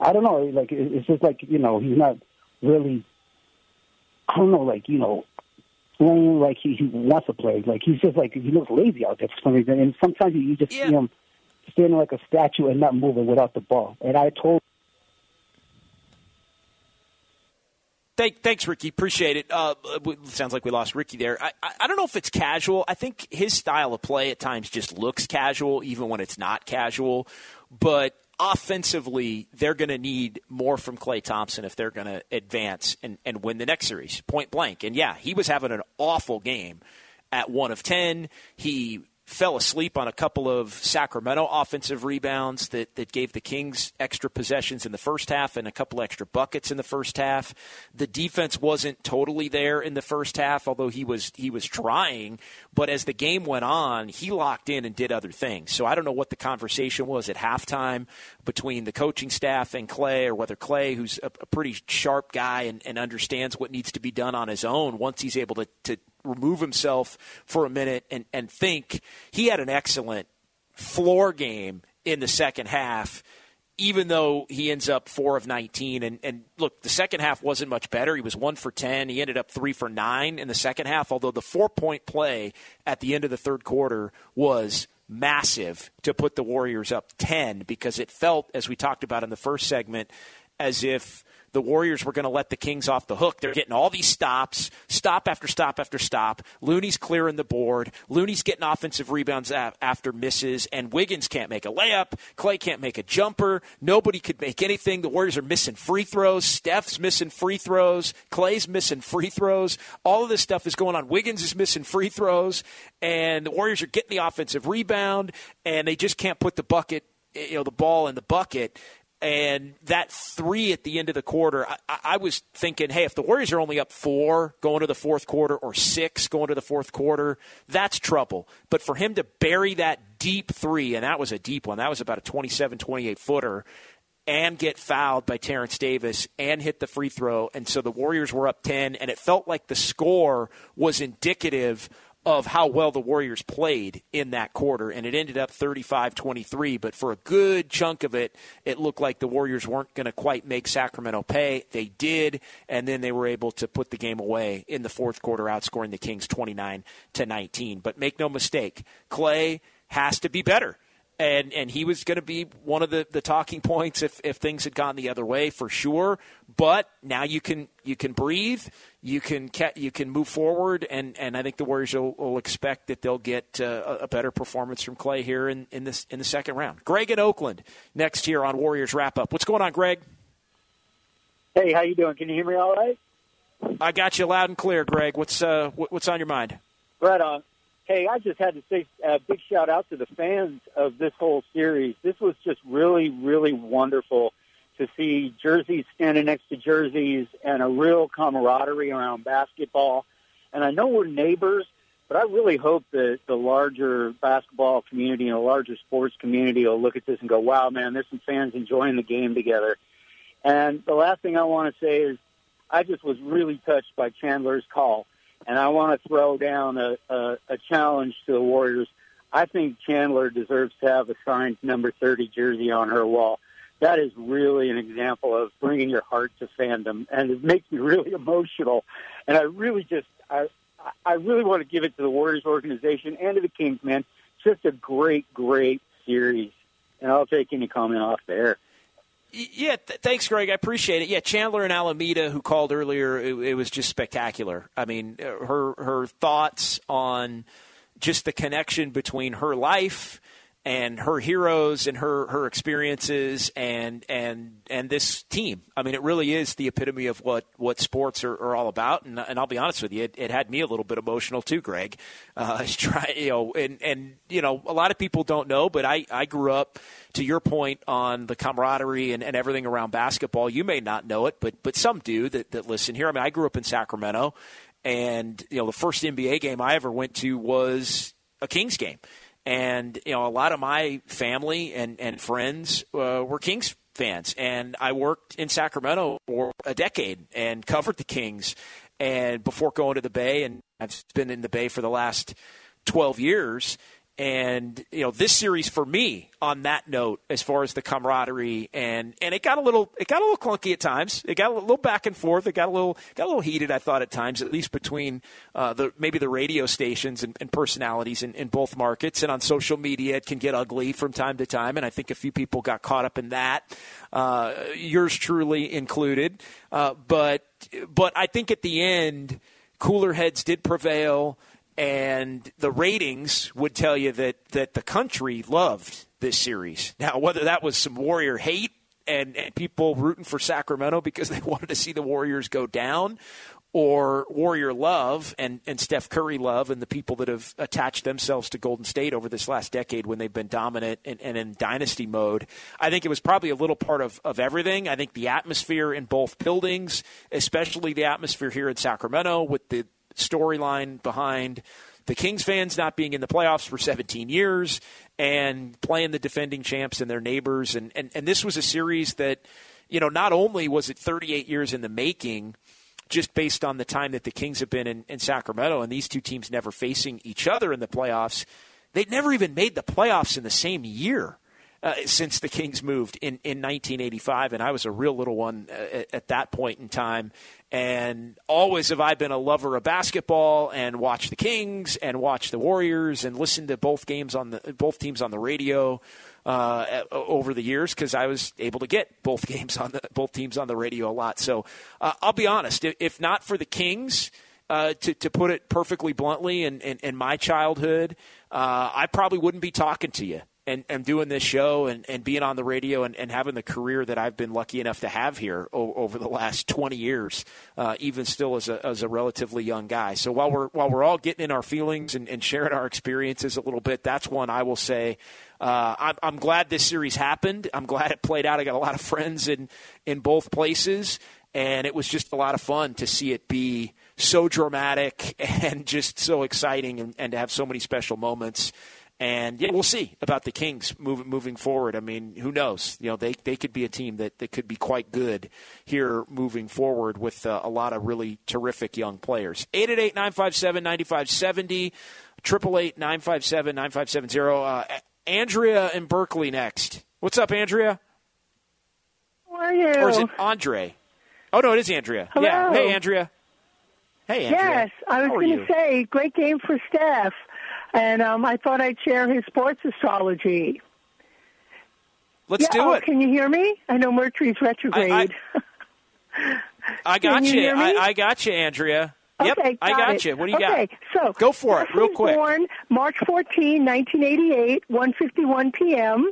I don't know, like it's just like you know he's not really, I don't know, like, you know, playing like he, he wants to play. Like, he's just like, he looks lazy out there for some reason. And sometimes you just yeah. see him standing like a statue and not moving without the ball. And I told Thank, thanks, Ricky. Appreciate it. Uh, sounds like we lost Ricky there. I, I, I, don't know if it's casual. I think his style of play at times just looks casual, even when it's not casual. But offensively, they're going to need more from Klay Thompson if they're going to advance and, and win the next series, point blank. And yeah, he was having an awful game at one of 10. He fell asleep on a couple of Sacramento offensive rebounds that, that gave the Kings extra possessions in the first half and a couple extra buckets in the first half. The defense wasn't totally there in the first half, although he was he was trying. But as the game went on, he locked in and did other things. So I don't know what the conversation was at halftime between the coaching staff and Klay, or whether Klay, who's a, a pretty sharp guy and, and understands what needs to be done on his own, once he's able to, to remove himself for a minute and, and think he had an excellent floor game in the second half even though he ends up four of 19 and, and look the second half wasn't much better. He was one for 10 he ended up three for nine in the second half although the four point play at the end of the third quarter was massive to put the Warriors up 10 because it felt, as we talked about in the first segment, as if the Warriors were going to let the Kings off the hook. They're getting all these stops, stop after stop after stop. Looney's clearing the board. Looney's getting offensive rebounds after misses, and Wiggins can't make a layup. Klay can't make a jumper. Nobody could make anything. The Warriors are missing free throws. Steph's missing free throws. Klay's missing free throws. All of this stuff is going on. Wiggins is missing free throws, and the Warriors are getting the offensive rebound, and they just can't put the bucket you know the ball in the bucket and that three at the end of the quarter, I, I, was thinking, hey, if the Warriors are only up four going to the fourth quarter or six going to the fourth quarter, that's trouble. But for him to bury that deep three, and that was a deep one, that was about a 27, 28 footer, and get fouled by Terence Davis and hit the free throw. And so the Warriors were up 10, and it felt like the score was indicative of how well the Warriors played in that quarter, and it ended up 35 23. But for a good chunk of it, it looked like the Warriors weren't going to quite make Sacramento pay. They did, and then they were able to put the game away in the fourth quarter, outscoring the Kings 29 to 19. But make no mistake, Clay has to be better and and he was going to be one of the, the talking points if, if things had gone the other way for sure. But now you can you can breathe, you can you can move forward, and, and I think the Warriors will, will expect that they'll get uh, a better performance from Klay here in, in this in the second round. Greg in Oakland next here on Warriors wrap up. What's going on, Greg? Hey, how you doing? Can you hear me all right? I got you loud and clear, Greg. What's uh, what's on your mind? Right on. Hey, I just had to say a big shout out to the fans of this whole series. This was just really, really wonderful to see jerseys standing next to jerseys and a real camaraderie around basketball. And I know we're neighbors, but I really hope that the larger basketball community and the larger sports community will look at this and go, wow, man, there's some fans enjoying the game together. And the last thing I want to say is I just was really touched by Chandler's call and I want to throw down a, a, a challenge to the Warriors. I think Chandler deserves to have a signed number 30 jersey on her wall. That is really an example of bringing your heart to fandom, and it makes me really emotional. And I really just, I, I really want to give it to the Warriors organization and to the Kings, man. Just a great, great series. And I'll take any comment off there. Yeah, th- thanks, Greg. I appreciate it. Yeah, Chandler and Alameda, who called earlier, it, it, was just spectacular. I mean, her her thoughts on just the connection between her life and her heroes and her, her experiences and and and this team. I mean, it really is the epitome of what, what sports are, are all about. And, and I'll be honest with you, it, it had me a little bit emotional too, Greg. Uh, try, you know, and and you know, a lot of people don't know, but I I grew up. To your point on the camaraderie and, and everything around basketball, you may not know it, but but some do that, that listen here. I mean, I grew up in Sacramento, and you know, the first NBA game I ever went to was a Kings game and you know a lot of my family and and friends uh, were Kings fans, and I worked in Sacramento for a decade and covered the Kings, and before going to the Bay, and I've been in the Bay for the last twelve years, and you know this series for me on that note as far as the camaraderie and and it got a little it got a little clunky at times. It got a little back and forth. It got a little got a little heated i thought at times at least between uh, the maybe the radio stations and, and personalities in, in both markets. And on social media it can get ugly from time to time. And i think a few people got caught up in that uh, yours truly included. Uh, but but i think at the end cooler heads did prevail and the ratings would tell you that that the country loved this series. Now, whether that was some Warrior hate and, and people rooting for Sacramento because they wanted to see the Warriors go down, or Warrior love and, and Steph Curry love and the people that have attached themselves to Golden State over this last decade when they've been dominant and, and in dynasty mode. I think it was probably a little part of, of everything. I think the atmosphere in both buildings, especially the atmosphere here in Sacramento with the storyline behind the Kings fans not being in the playoffs for 17 years and playing the defending champs and their neighbors. And, and, and this was a series that, you know, not only was it 38 years in the making, just based on the time that the Kings have been in, in Sacramento and these two teams never facing each other in the playoffs, they'd never even made the playoffs in the same year. uh, since the Kings moved in, in 1985, and I was a real little one uh, at, at that point in time. And always have I been a lover of basketball and watched the Kings and watched the Warriors and listened to both games on the both teams on the radio uh, over the years because I was able to get both games on the both teams on the radio a lot. So uh, I'll be honest, if not for the Kings, uh, to to put it perfectly bluntly, in, in, in my childhood, uh, I probably wouldn't be talking to you and, and doing this show and, and being on the radio and, and having the career that I've been lucky enough to have here o- over the last 20 years, uh, even still as a, as a relatively young guy. So while we're, while we're all getting in our feelings and, and sharing our experiences a little bit, that's one I will say uh, I'm, I'm glad this series happened. I'm glad it played out. I got a lot of friends in, in both places, and it was just a lot of fun to see it be so dramatic and just so exciting and, and to have so many special moments. And yeah, we'll see about the Kings moving moving forward. I mean, who knows? You know, they they could be a team that, that could be quite good here moving forward with uh, a lot of really terrific young players. 888 957 9570, 888 957 9570. Uh, Andrea in Berkeley next. What's up, Andrea? How are you? Or is it Andre? Oh, no, it is Andrea. Hello. Yeah. Hey, Andrea. Hey, Andrea. Yes, I was going to say, great game for Steph. And um, I thought I'd share his sports astrology. Let's yeah, do oh, it. Can you hear me? I know Mercury's retrograde. I got you you. I, I got you, Andrea. Yep, Okay, I got got it. you. What do you okay, got? so Go for it, real quick. Born March 14, 1988, 1:51 p.m.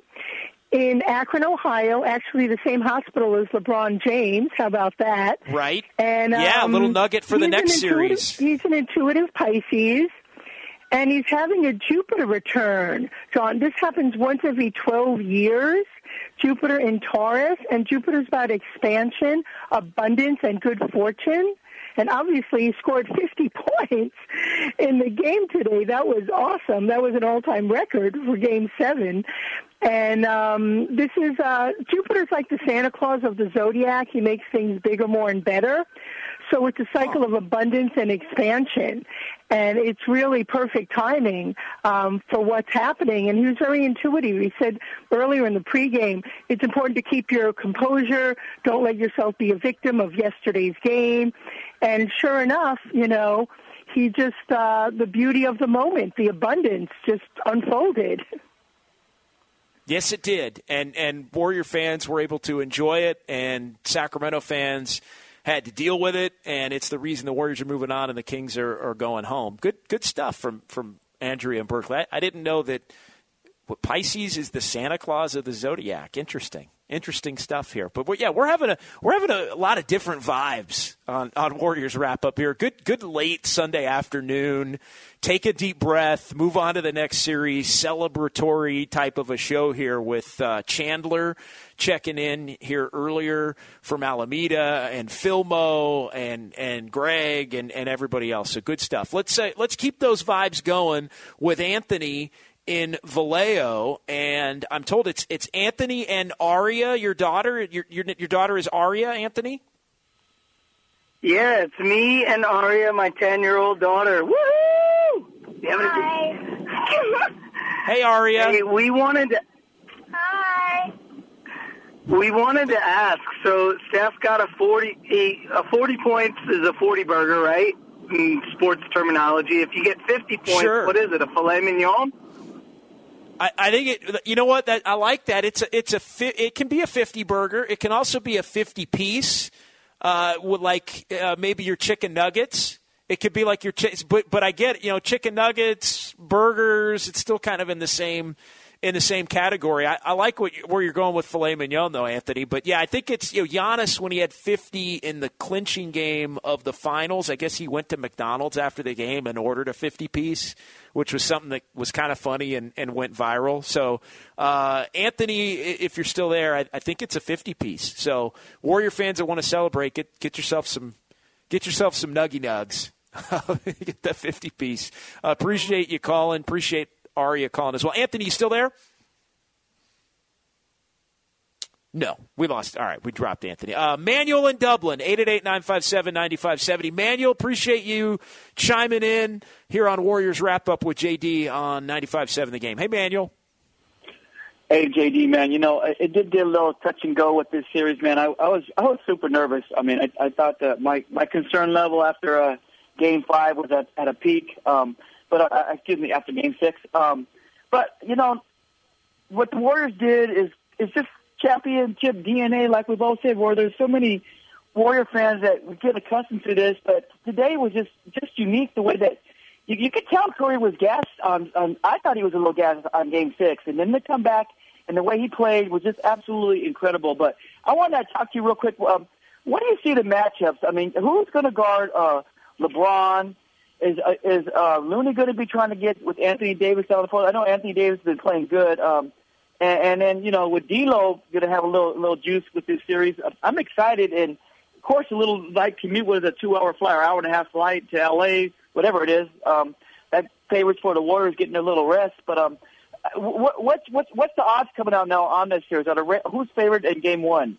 in Akron, Ohio. Actually, the same hospital as LeBron James. How about that? Right. And yeah, a um, little nugget for the next series. He's an intuitive Pisces, and he's having a Jupiter return. John, this happens once every 12 years. Jupiter in Taurus, and Jupiter's about expansion, abundance, and good fortune. And obviously, he scored 50 points in the game today. That was awesome. That was an all-time record for Game Seven. And um, this is uh, Jupiter's like the Santa Claus of the zodiac. He makes things bigger, more, and better. So it's a cycle of abundance and expansion, and it's really perfect timing um, for what's happening. And he was very intuitive. He said earlier in the pregame, it's important to keep your composure. Don't let yourself be a victim of yesterday's game. And sure enough, you know, he just uh, the beauty of the moment, the abundance, just unfolded. Yes, it did, and and Warrior fans were able to enjoy it, and Sacramento fans had to deal with it, and it's the reason the Warriors are moving on and the Kings are, are going home. Good good stuff from from Andrea and Berkeley. I, I didn't know that Pisces is the Santa Claus of the zodiac. Interesting, interesting stuff here. But, but yeah, we're having a we're having a, lot of different vibes on, on Warriors wrap up here. Good good late Sunday afternoon. Take a deep breath. Move on to the next series. Celebratory type of a show here with uh, Chandler checking in here earlier from Alameda and Filmo and and Greg and, and everybody else. So good stuff. Let's say let's keep those vibes going with Anthony in Vallejo, and I'm told it's it's Anthony and Aria, your daughter. Your your, your daughter is Aria, Anthony. Yeah, it's me and Aria, my ten-year-old daughter. Woo! Hi. Hey, Aria. Hey, we wanted to. Hi. We wanted to ask. So Steph got a forty. A, a forty points is a forty burger, right? In sports terminology. If you get fifty points, Sure. what is it? A filet mignon? I, I think it. You know what? That I like that. It's a it's a it can be a fifty burger. It can also be a fifty piece. Uh, with like uh, maybe your chicken nuggets. It could be like your chi- but but I get you know chicken nuggets, burgers. It's still kind of in the same in the same category. I, I like what you, where you're going with filet mignon though, Anthony. But yeah, I think it's you know Giannis when he had 50 in the clinching game of the finals. I guess he went to McDonald's after the game and ordered a 50 piece, which was something that was kind of funny and, and went viral. So uh, Anthony, if you're still there, I, I think it's a 50 piece. So Warrior fans that want to celebrate, get get yourself some get yourself some nuggy nugs. get that 50 piece. Uh, appreciate you calling. Appreciate Aria calling as well. Anthony, you still there? No, we lost. All right, we dropped Anthony. Uh, Manuel in Dublin, 888-957-9570. Manuel, appreciate you chiming in here on Warriors Wrap Up with JD on 95.7 The Game. Hey, Manuel. Hey JD, man, you know it did get a little touch and go with this series, man. I, I was I was super nervous. I mean, I, I thought that my my concern level after uh, Game Five was at at a peak. Um, but uh, excuse me, after Game Six. Um, but you know, what the Warriors did is is just championship DNA, like we've all said. Where there's so many Warrior fans that we get accustomed to this, but today was just just unique the way that you, you could tell Curry was gassed on, on. I thought he was a little gassed on Game Six, and then to come back and the way he played was just absolutely incredible. But I wanted to talk to you real quick. Um, what do you see the matchups? I mean, who's going to guard uh, LeBron? Is uh, is uh, Looney going to be trying to get with Anthony Davis on the floor? I know Anthony Davis has been playing good. Um, and, and then you know with D'Lo going to have a little little juice with this series. I'm excited, and of course a little light commute was a two hour flight, or hour and a half flight to L.A. Whatever it is, um, that favors for the Warriors getting a little rest. But um, what, what's what's what's the odds coming out now on this series? Are the, who's favored in Game One?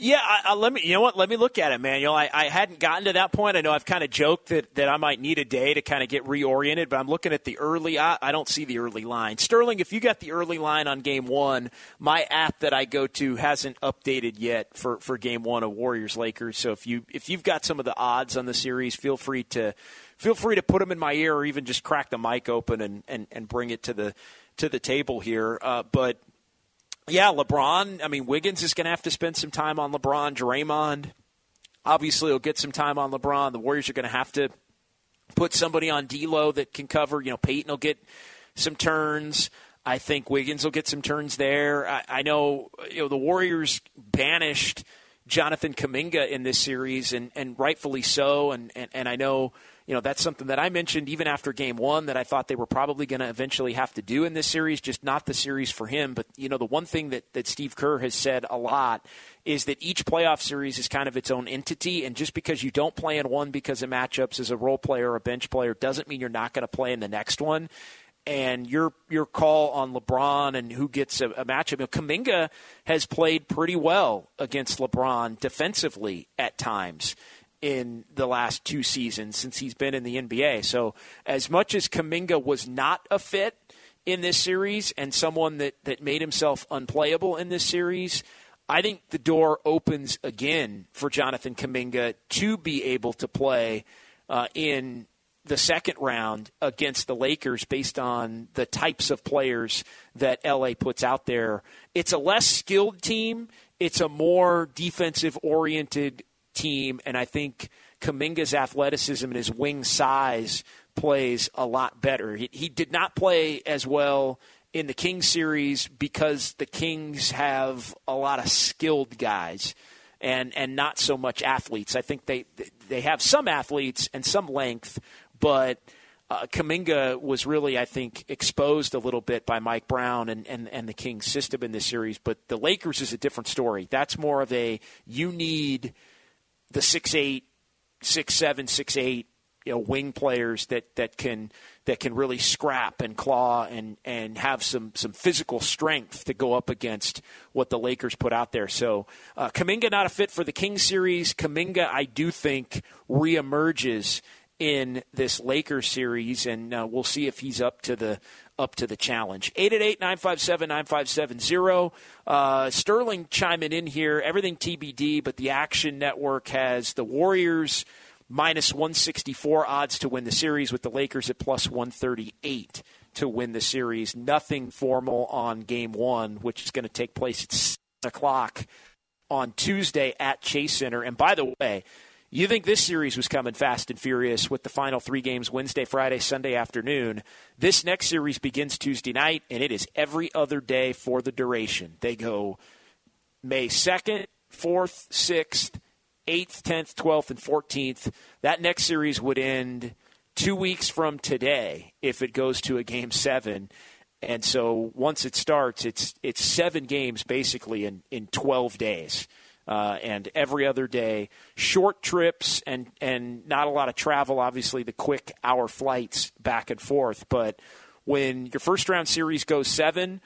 Yeah, I, I, let me. You know what? Let me look at it, Manuel. I, I hadn't gotten to that point. I know I've kind of joked that, that I might need a day to kind of get reoriented, but I'm looking at the early. I, I don't see the early line. Sterling, if you got the early line on Game One, my app that I go to hasn't updated yet for, for Game One of Warriors Lakers. So if you if you've got some of the odds on the series, feel free to feel free to put them in my ear, or even just crack the mic open and, and, and bring it to the to the table here. Uh, but yeah, LeBron. I mean, Wiggins is going to have to spend some time on LeBron. Draymond, obviously, will get some time on LeBron. The Warriors are going to have to put somebody on D'Lo that can cover. You know, Payton will get some turns. I think Wiggins will get some turns there. I, I know, you know, the Warriors banished Jonathan Kuminga in this series, and, and rightfully so. And, and, and I know you know, that's something that I mentioned even after game one that I thought they were probably going to eventually have to do in this series, just not the series for him. But, you know, the one thing that, that Steve Kerr has said a lot is that each playoff series is kind of its own entity. And just because you don't play in one because of matchups as a role player or a bench player doesn't mean you're not going to play in the next one and your your call on LeBron and who gets a, a matchup. You know, Kuminga has played pretty well against LeBron defensively at times in the last two seasons since he's been in the NBA. So, as much as Kuminga was not a fit in this series and someone that, that made himself unplayable in this series, I think the door opens again for Jonathan Kuminga to be able to play uh, in the second round against the Lakers based on the types of players that LA puts out there. It's a less skilled team. It's a more defensive oriented team, and I think Kuminga's athleticism and his wing size plays a lot better. He, he did not play as well in the Kings series because the Kings have a lot of skilled guys and and not so much athletes. I think they they have some athletes and some length, but uh, Kuminga was really, I think, exposed a little bit by Mike Brown and, and, and the Kings system in this series. But the Lakers is a different story. That's more of a you need – the six eight, six seven, six eight, you know, wing players that, that can that can really scrap and claw and, and have some, some physical strength to go up against what the Lakers put out there. So uh, Kuminga not a fit for the King series. Kuminga, I do think, reemerges in this Lakers series, and uh, we'll see if he's up to the up to the challenge. 888-957-9570. Uh, Sterling chiming in here. Everything TBD, but the Action Network has the Warriors minus 164 odds to win the series with the Lakers at plus 138 to win the series. Nothing formal on game one, which is going to take place at 6 o'clock on Tuesday at Chase Center. And by the way, you think this series was coming fast and furious with the final three games Wednesday, Friday, Sunday afternoon. This next series begins Tuesday night, and it is every other day for the duration. They go May 2nd, 4th, 6th, 8th, 10th, 12th, and 14th. That next series would end two weeks from today if it goes to a game seven. And so once it starts, it's it's seven games basically in, in 12 days uh, and every other day. Short trips and, and not a lot of travel, obviously, the quick hour flights back and forth. But when your first round series goes seven,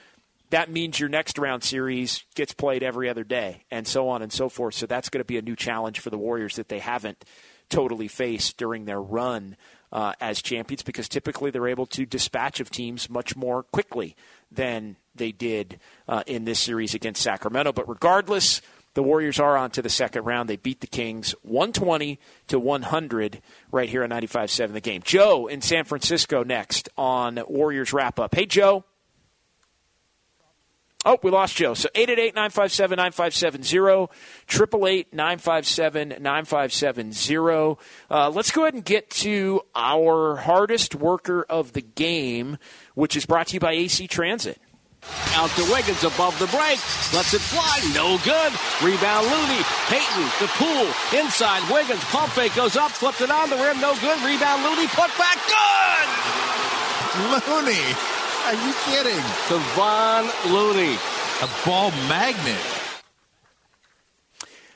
that means your next round series gets played every other day, and so on and so forth. So that's going to be a new challenge for the Warriors that they haven't totally faced during their run uh, as champions because typically they're able to dispatch of teams much more quickly than they did uh, in this series against Sacramento. But regardless, the Warriors are on to the second round. They beat the Kings 120 to 100 right here on 95.7 the game. Joe in San Francisco next on Warriors wrap up. Hey, Joe. Oh, we lost Joe. So 888 957 9570, 888 957 9570. Uh, let's go ahead and get to our hardest worker of the game, which is brought to you by AC Transit. Out to Wiggins above the break. Lets it fly. No good. Rebound Looney. Payton. The pool. Inside. Wiggins. Pump fake goes up. Flipped it on the rim. No good. Rebound Looney. Put back. Good. Looney. Are you kidding? Kevon Looney. A ball magnet.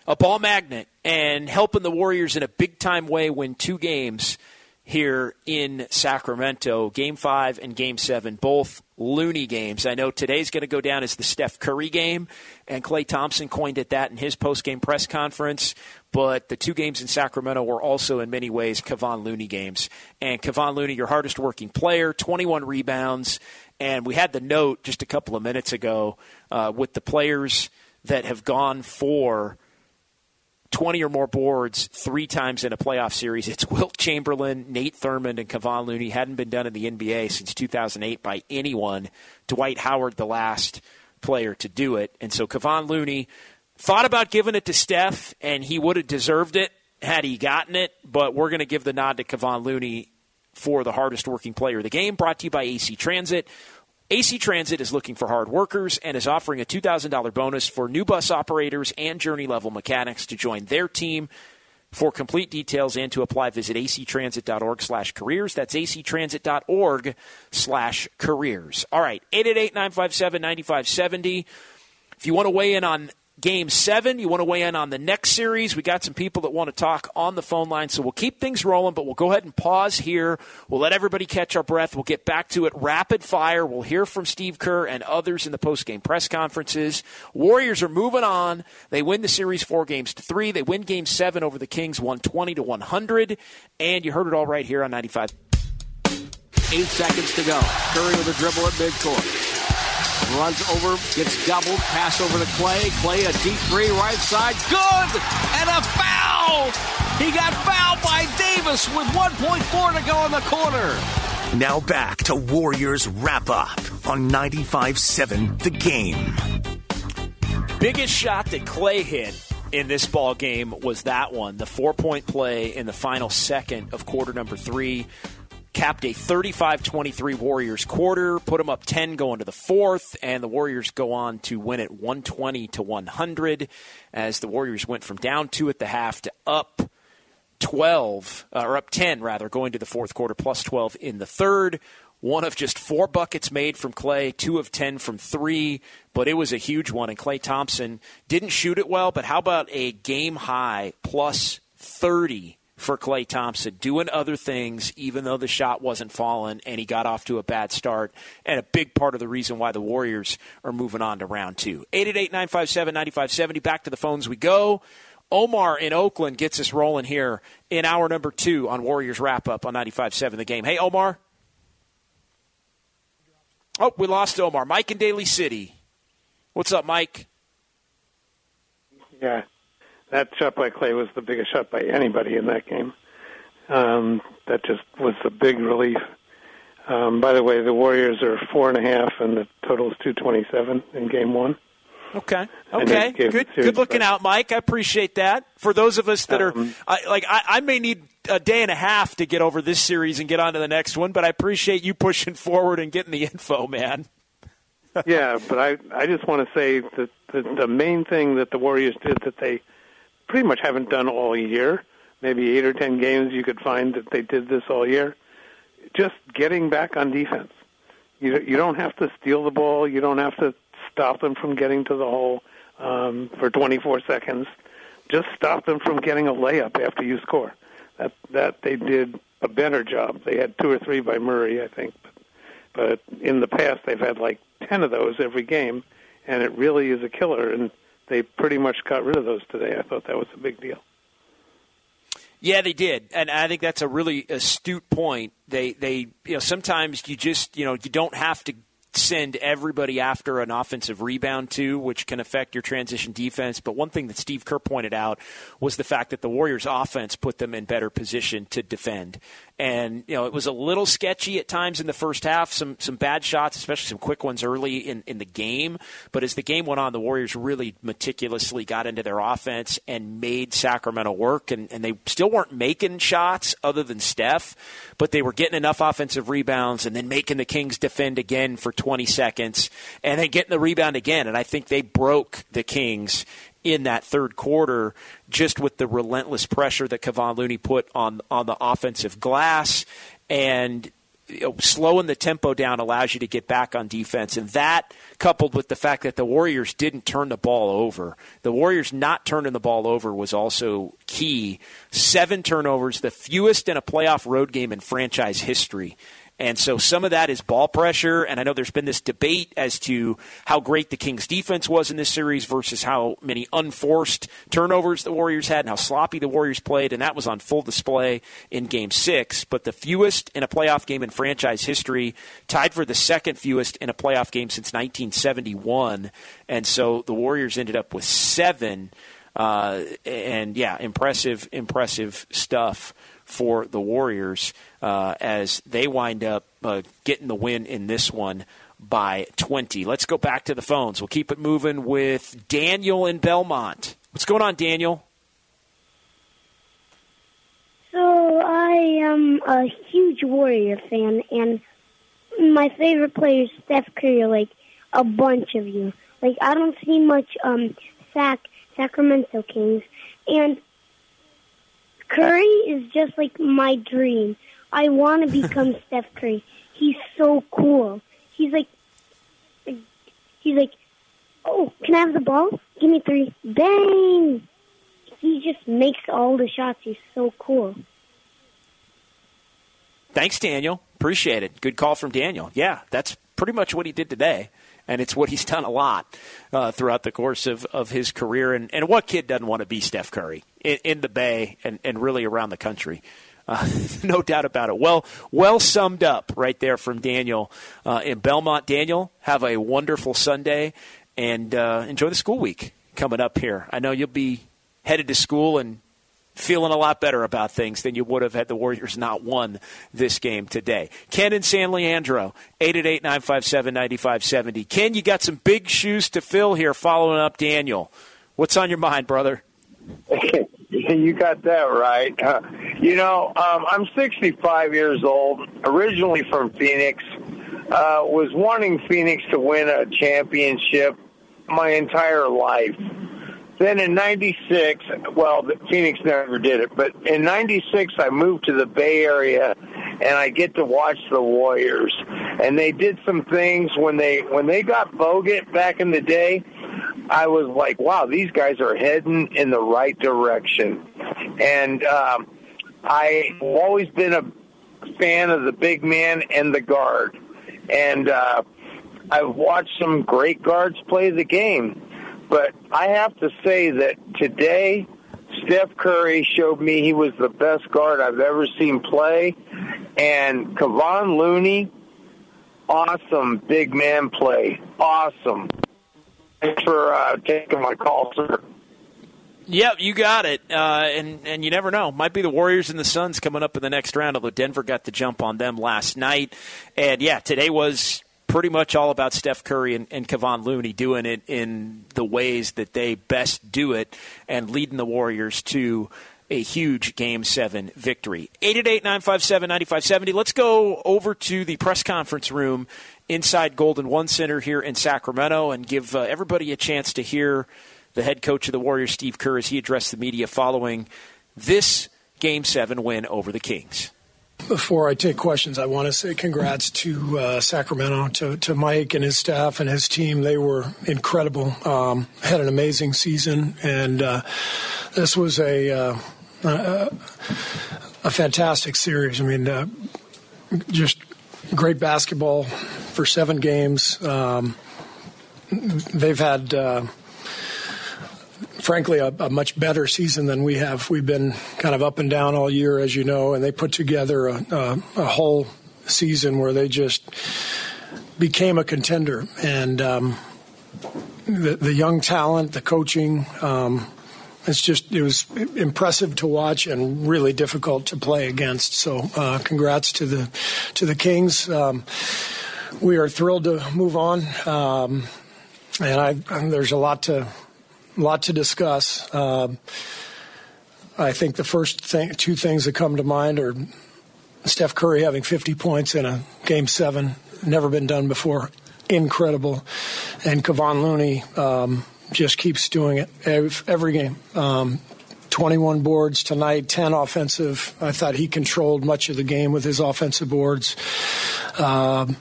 A ball magnet and helping the Warriors in a big time way win two games here in Sacramento. Game five and game seven, both Looney games. I know today's going to go down as the Steph Curry game, and Klay Thompson coined it that in his post game press conference. But the two games in Sacramento were also, in many ways, Kevon Looney games. And Kevon Looney, your hardest working player, 21 rebounds. And we had the note just a couple of minutes ago uh, with the players that have gone for 20 or more boards three times in a playoff series. It's Wilt Chamberlain, Nate Thurmond, and Kevon Looney. Hadn't been done in the NBA since 2008 by anyone. Dwight Howard, the last player to do it. And so Kevon Looney thought about giving it to Steph, and he would have deserved it had he gotten it. But we're going to give the nod to Kevon Looney for the hardest working player of the game. Brought to you by AC Transit. AC Transit is looking for hard workers and is offering a $2,000 bonus for new bus operators and journey level mechanics to join their team. For complete details and to apply, visit actransit.org slash careers. That's actransit.org slash careers. All right, 888-957-9570. If you want to weigh in on Game seven. You want to weigh in on the next series? We got some people that want to talk on the phone line, so we'll keep things rolling, but we'll go ahead and pause here. We'll let everybody catch our breath. We'll get back to it rapid fire. We'll hear from Steve Kerr and others in the post-game press conferences. Warriors are moving on. They win the series four games to three. They win game seven over the Kings 120 to 100. And you heard it all right here on 95. Eight seconds to go. Curry with a dribble at midcourt. Runs over, gets doubled, pass over to Klay. Klay a deep three, right side, good, and a foul. He got fouled by Davis with 1.4 to go in the quarter. Now back to Warriors wrap up on 95 7, The Game. Biggest shot that Klay hit in this ball game was that one, the four point play in the final second of quarter number three capped a 35 23 Warriors quarter, put them up 10 going to the fourth, and the Warriors go on to win it 120 to 100 as the Warriors went from down two at the half to up 12, uh, or up 10 rather, going to the fourth quarter, plus 12 in the third. One of just four buckets made from Klay, two of 10 from three, but it was a huge one. And Klay Thompson didn't shoot it well, but how about a game high plus 30 for Klay Thompson, doing other things, even though the shot wasn't falling and he got off to a bad start. And a big part of the reason why the Warriors are moving on to round two. 888 957 9570. Back to the phones we go. Omar in Oakland gets us rolling here in hour number two on Warriors wrap up on 95.7 the game. Hey, Omar. Oh, we lost Omar. Mike in Daly City. What's up, Mike? Yeah that shot by Klay was the biggest shot by anybody in that game. Um, that just was a big relief. Um, by the way, the Warriors are four and a half, and the total is two twenty-seven in Game One. Okay. Okay. Good. Good looking out, Mike. I appreciate that. For those of us that are um, I, like, I, I may need a day and a half to get over this series and get on to the next one, but I appreciate you pushing forward and getting the info, man. yeah, but I I just want to say that the, the main thing that the Warriors did that they pretty much haven't done all year. Maybe eight or ten games you could find that they did this all year. Just getting back on defense. You you don't have to steal the ball. You don't have to stop them from getting to the hole um, for 24 seconds. Just stop them from getting a layup after you score. That that they did a better job. They had two or three by Murray, I think, but, but in the past they've had like ten of those every game, and it really is a killer. And they pretty much got rid of those today. I thought that was a big deal. Yeah, they did, and I think that's a really astute point. They they you know sometimes you just you know you don't have to send everybody after an offensive rebound too, which can affect your transition defense. But one thing that Steve Kerr pointed out was the fact that the Warriors' offense put them in better position to defend. And you know, it was a little sketchy at times in the first half. Some some bad shots, especially some quick ones early in, in the game. But as the game went on, the Warriors really meticulously got into their offense and made Sacramento work. And, and they still weren't making shots other than Steph, but they were getting enough offensive rebounds and then making the Kings defend again for 20 seconds and then getting the rebound again. And I think they broke the Kings in that third quarter, just with the relentless pressure that Kevon Looney put on on the offensive glass, and you know, slowing the tempo down allows you to get back on defense, and that coupled with the fact that the Warriors didn't turn the ball over, the Warriors not turning the ball over was also key. Seven turnovers, the fewest in a playoff road game in franchise history. And so some of that is ball pressure. And I know there's been this debate as to how great the Kings defense was in this series versus how many unforced turnovers the Warriors had and how sloppy the Warriors played. And that was on full display in game six. But the fewest in a playoff game in franchise history, tied for the second fewest in a playoff game since 1971. And so the Warriors ended up with seven. Uh, and yeah, impressive, impressive stuff for the Warriors uh, as they wind up uh, getting the win in this one by 20. Let's go back to the phones. We'll keep it moving with Daniel in Belmont. What's going on, Daniel? So I am a huge Warrior fan, and my favorite player is Steph Curry. Like a bunch of you. Like I don't see much um Sac Sacramento Kings, and Curry is just like my dream. I want to become Steph Curry. He's so cool. He's like, he's like, oh, can I have the ball? Give me three. Bang! He just makes all the shots. He's so cool. Thanks, Daniel. Appreciate it. Good call from Daniel. Yeah, that's pretty much what he did today. And it's what he's done a lot uh, throughout the course of, of his career. And, and what kid doesn't want to be Steph Curry in, in the Bay and, and really around the country? Uh, no doubt about it. Well, well summed up right there from Daniel uh, in Belmont. Daniel, have a wonderful Sunday and uh, enjoy the school week coming up here. I know you'll be headed to school and feeling a lot better about things than you would have had the Warriors not won this game today. Ken and San Leandro, 888-957-9570. Ken, you got some big shoes to fill here following up Daniel. What's on your mind, brother? you got that right. Uh, you know, um, I'm 65 years old, originally from Phoenix. Uh, was wanting Phoenix to win a championship my entire life. Then in 96, well, Phoenix never did it, but in 96 I moved to the Bay Area and I get to watch the Warriors. And they did some things when they when they got Bogut back in the day, I was like, wow, these guys are heading in the right direction. And um I've always been a fan of the big man and the guard. And uh I've watched some great guards play the game. But I have to say that today, Steph Curry showed me he was the best guard I've ever seen play. And Kevon Looney, awesome big man play. Awesome. Thanks for uh, taking my call, sir. Yep, you got it. Uh, and and you never know. Might be the Warriors and the Suns coming up in the next round. Although Denver got the jump on them last night, and yeah, today was pretty much all about Steph Curry and, and Kevon Looney doing it in the ways that they best do it and leading the Warriors to a huge Game 7 victory. 888-957-9570. Let's go over to the press conference room inside Golden One Center here in Sacramento and give uh, everybody a chance to hear the head coach of the Warriors, Steve Kerr, as he addressed the media following this Game 7 win over the Kings. Before I take questions, I want to say congrats to uh, Sacramento, to, to Mike and his staff and his team. They were incredible. Um, had an amazing season, and uh, this was a, uh, a, a fantastic series. I mean, uh, just great basketball for seven games. Um, they've had uh, frankly, a, a, much better season than we have. We've been kind of up and down all year, as you know, and they put together a, a, a whole season where they just became a contender. And um, the, the, young talent, the coaching, um, it's just it was impressive to watch and really difficult to play against. So, uh, congrats to the to the Kings. Um, we are thrilled to move on, um, and, I, there's a lot to lot to discuss. Um, I think the first thing, two things that come to mind are Steph Curry having 50 points in a game seven, never been done before, incredible, and Kevon Looney um, just keeps doing it every, game. Um, 21 boards tonight, 10 offensive. I thought he controlled much of the game with his offensive boards. Um,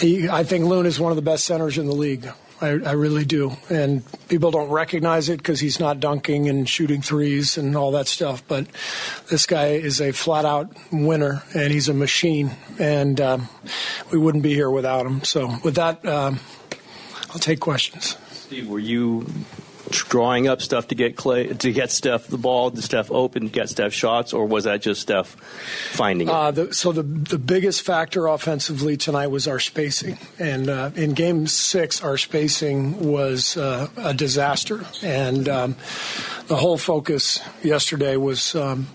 he, I think Loon is one of the best centers in the league. I, I really do. And people don't recognize it because he's not dunking and shooting threes and all that stuff. But this guy is a flat out winner and he's a machine. And um, we wouldn't be here without him. So, with that, um, I'll take questions. Steve, were you drawing up stuff to get Klay to get Steph the ball, to Steph open, get Steph shots, or was that just Steph finding it? Uh, the, so the the biggest factor offensively tonight was our spacing, and uh, in Game Six, our spacing was uh, a disaster, and um, the whole focus yesterday was. Um,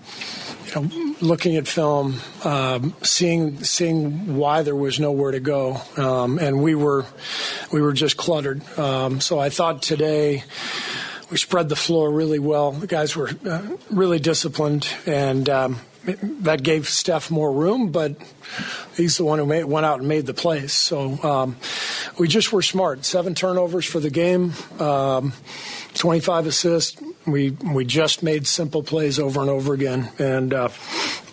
you know, looking at film, um, seeing seeing why there was nowhere to go, um, and we were we were just cluttered. Um, so I thought today we spread the floor really well. The guys were uh, really disciplined, and um, that gave Steph more room. But he's the one who made, went out and made the plays. So um, we just were smart. Seven turnovers for the game, um, 25 assists. We we just made simple plays over and over again, and uh,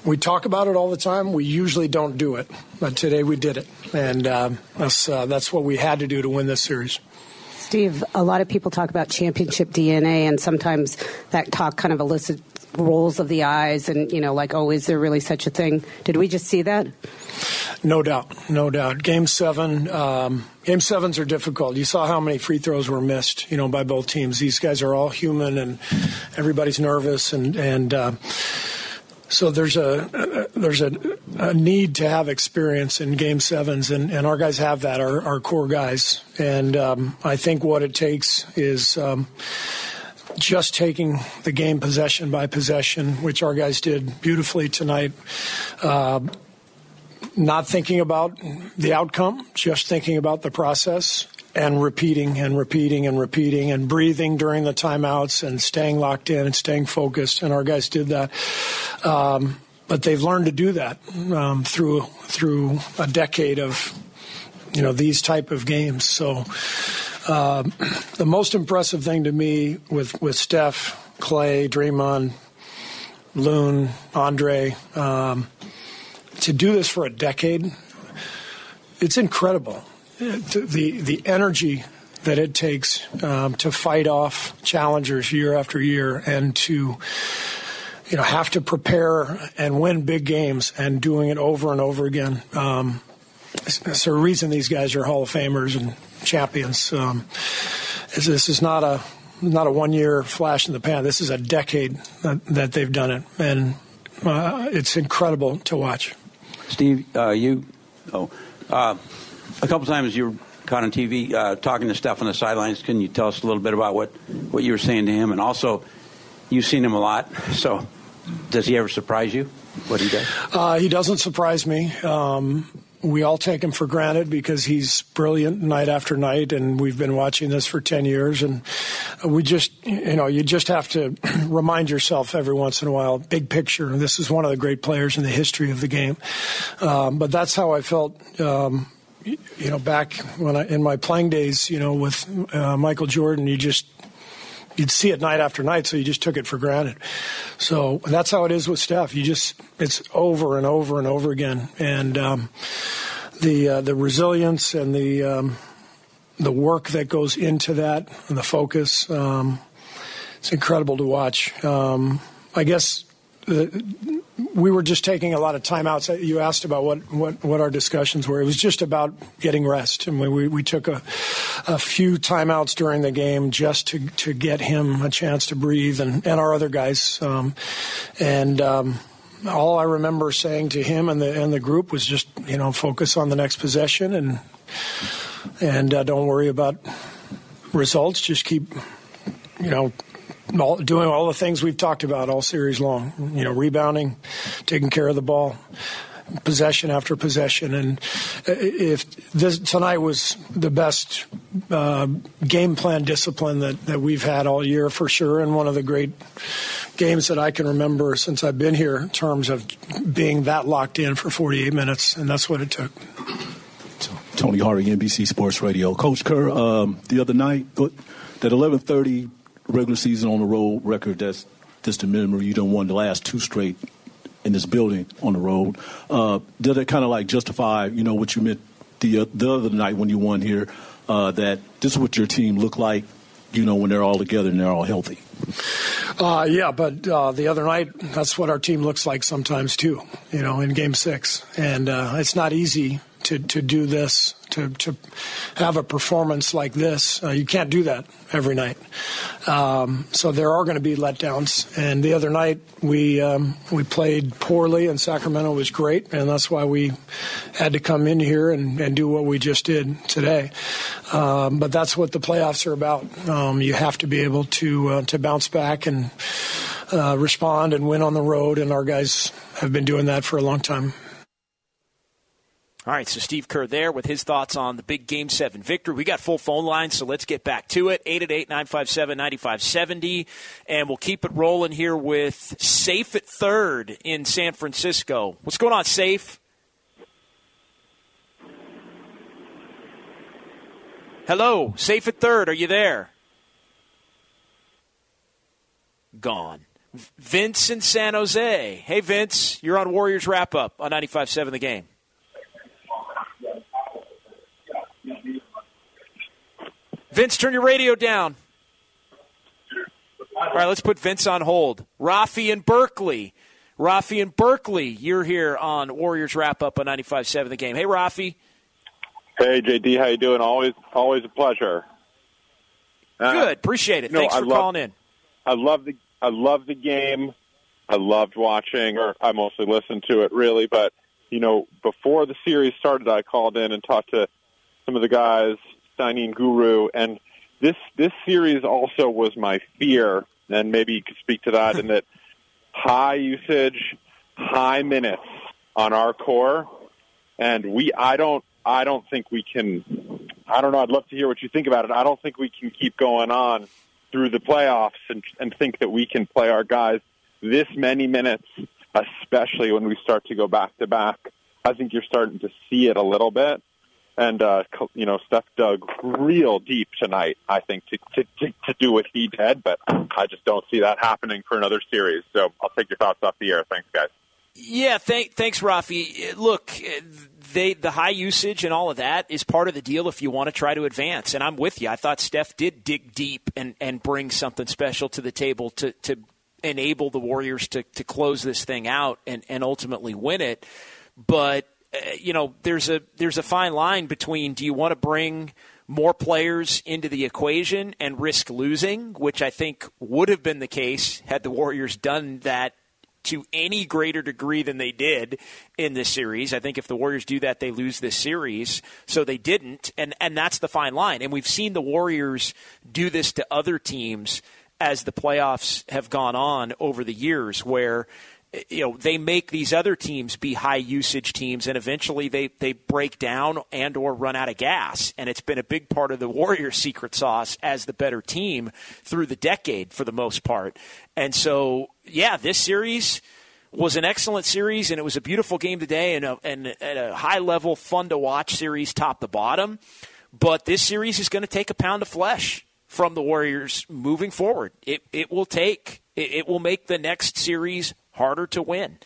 we talk about it all the time. We usually don't do it, but today we did it, and uh, that's uh, that's what we had to do to win this series. Steve, a lot of people talk about championship DNA, and sometimes that talk kind of elicits rolls of the eyes, and you know, like, oh, is there really such a thing? Did we just see that? No doubt, no doubt. Game seven, um, game sevens are difficult. You saw how many free throws were missed, you know, by both teams. These guys are all human, and everybody's nervous, and and. Uh, so there's a there's a, a, need to have experience in game sevens, and, and our guys have that. Our, our core guys, and um, I think what it takes is um, just taking the game possession by possession, which our guys did beautifully tonight. Uh, not thinking about the outcome, just thinking about the process and repeating and repeating and repeating and breathing during the timeouts and staying locked in and staying focused. And our guys did that. Um, but they've learned to do that um, through through a decade of you know these type of games. So uh, the most impressive thing to me with with Steph, Klay, Draymond, Loon, Andre. Um, to do this for a decade, it's incredible. The the energy that it takes um, to fight off challengers year after year and to you know have to prepare and win big games and doing it over and over again. Um, it's, a reason these guys are Hall of Famers and champions. Um, this is not a not a one year flash in the pan. This is a decade that, that they've done it, and uh, it's incredible to watch. Steve, uh, you, oh, uh, a couple times you were caught on TV uh, talking to Steph on the sidelines. Can you tell us a little bit about what, what you were saying to him? And also, you've seen him a lot, so does he ever surprise you? What he does? Uh, he doesn't surprise me. Um, we all take him for granted because he's brilliant night after night, and we've been watching this for 10 years. And we just, you know, you just have to remind yourself every once in a while, big picture. This is one of the great players in the history of the game. Um, but that's how I felt. Um, you know, back when I in my playing days, you know, with uh, Michael Jordan, you just you'd see it night after night, so you just took it for granted. So that's how it is with Steph. You just it's over and over and over again, and um, the uh, the resilience and the um, the work that goes into that and the focus. Um, it's incredible to watch. Um, I guess the we were just taking a lot of timeouts. You asked about what, what, what our discussions were. It was just about getting rest. And we, we took a, a few timeouts during the game just to, to get him a chance to breathe and, and our other guys. Um, and um, all I remember saying to him and the, and the group was just, you know, focus on the next possession and, and uh, don't worry about results. Just keep, you know, all, doing all the things we've talked about all series long. You know, rebounding, taking care of the ball, possession after possession, and if this tonight was the best uh, game plan discipline that, that we've had all year for sure, and one of the great games that I can remember since I've been here in terms of being that locked in for 48 minutes, and that's what it took. Tony Harvey, NBC Sports Radio. Coach Kerr, um, the other night, that 11:30 regular season on the road record that's just a memory. You don't won the last two straight in this building on the road. Uh, did it kind of like justify, you know, what you meant the uh, the other night when you won here? Uh, that this is what your team looked like, you know, when they're all together and they're all healthy. Uh, yeah, but uh, the other night, that's what our team looks like sometimes too. You know, in Game Six, and uh, it's not easy to, to do this, to, to have a performance like this. Uh, you can't do that every night. Um, so there are going to be letdowns. And the other night we um, we played poorly, and Sacramento was great, and that's why we had to come in here and, and do what we just did today. Um, but that's what the playoffs are about. Um, you have to be able to uh, to bounce back and uh, respond and win on the road, and our guys have been doing that for a long time. All right, so Steve Kerr there with his thoughts on the big Game 7 victory. We got full phone lines, so let's get back to it. 888 957 9570. And we'll keep it rolling here with Safe at third in San Francisco. What's going on, Safe? Hello, Safe at third. Are you there? Gone. Vince in San Jose. Hey, Vince, you're on Warriors Wrap Up on 95.7 The Game. Vince, turn your radio down. All right, let's put Vince on hold. Rafi in Berkeley. Rafi in Berkeley, you're here on Warriors Wrap Up on 95.7 The Game. Hey, Rafi. Hey, JD, how you doing? Always, always a pleasure. Uh, Good, appreciate it. You know, Thanks for love, calling in. I love the, I love the game. I loved watching, or I mostly listened to it, really. But you know, before the series started, I called in and talked to some of the guys signing guru, and this this series also was my fear, and maybe you could speak to that in that high usage, high minutes on our core, and we I don't I don't think we can. I don't know. I'd love to hear what you think about it. I don't think we can keep going on through the playoffs and, and think that we can play our guys this many minutes, especially when we start to go back to back. I think you're starting to see it a little bit and uh, you know Steph dug real deep tonight. I think to, to to to do what he did, but I just don't see that happening for another series. So I'll take your thoughts off the air. Thanks, guys. Yeah, thank, thanks, Rafi. Look, they the high usage and all of that is part of the deal if you want to try to advance. And I'm with you. I thought Steph did dig deep and, and bring something special to the table to, to enable the Warriors to, to close this thing out and, and ultimately win it. But Uh, you know, there's a there's a fine line between do you want to bring more players into the equation and risk losing, which I think would have been the case had the Warriors done that to any greater degree than they did in this series. I think if the Warriors do that, they lose this series. So they didn't, and and that's the fine line. And we've seen the Warriors do this to other teams as the playoffs have gone on over the years, where you know they make these other teams be high usage teams and eventually they they break down and or run out of gas. And it's been a big part of the warriors secret sauce as the better team through the decade for the most part. And so yeah this series was an excellent series and it was a beautiful game today and a, and a high level fun to watch series top to bottom. But this series is going to take a pound of flesh from the warriors moving forward. It it will take it, it will make the next series harder to win.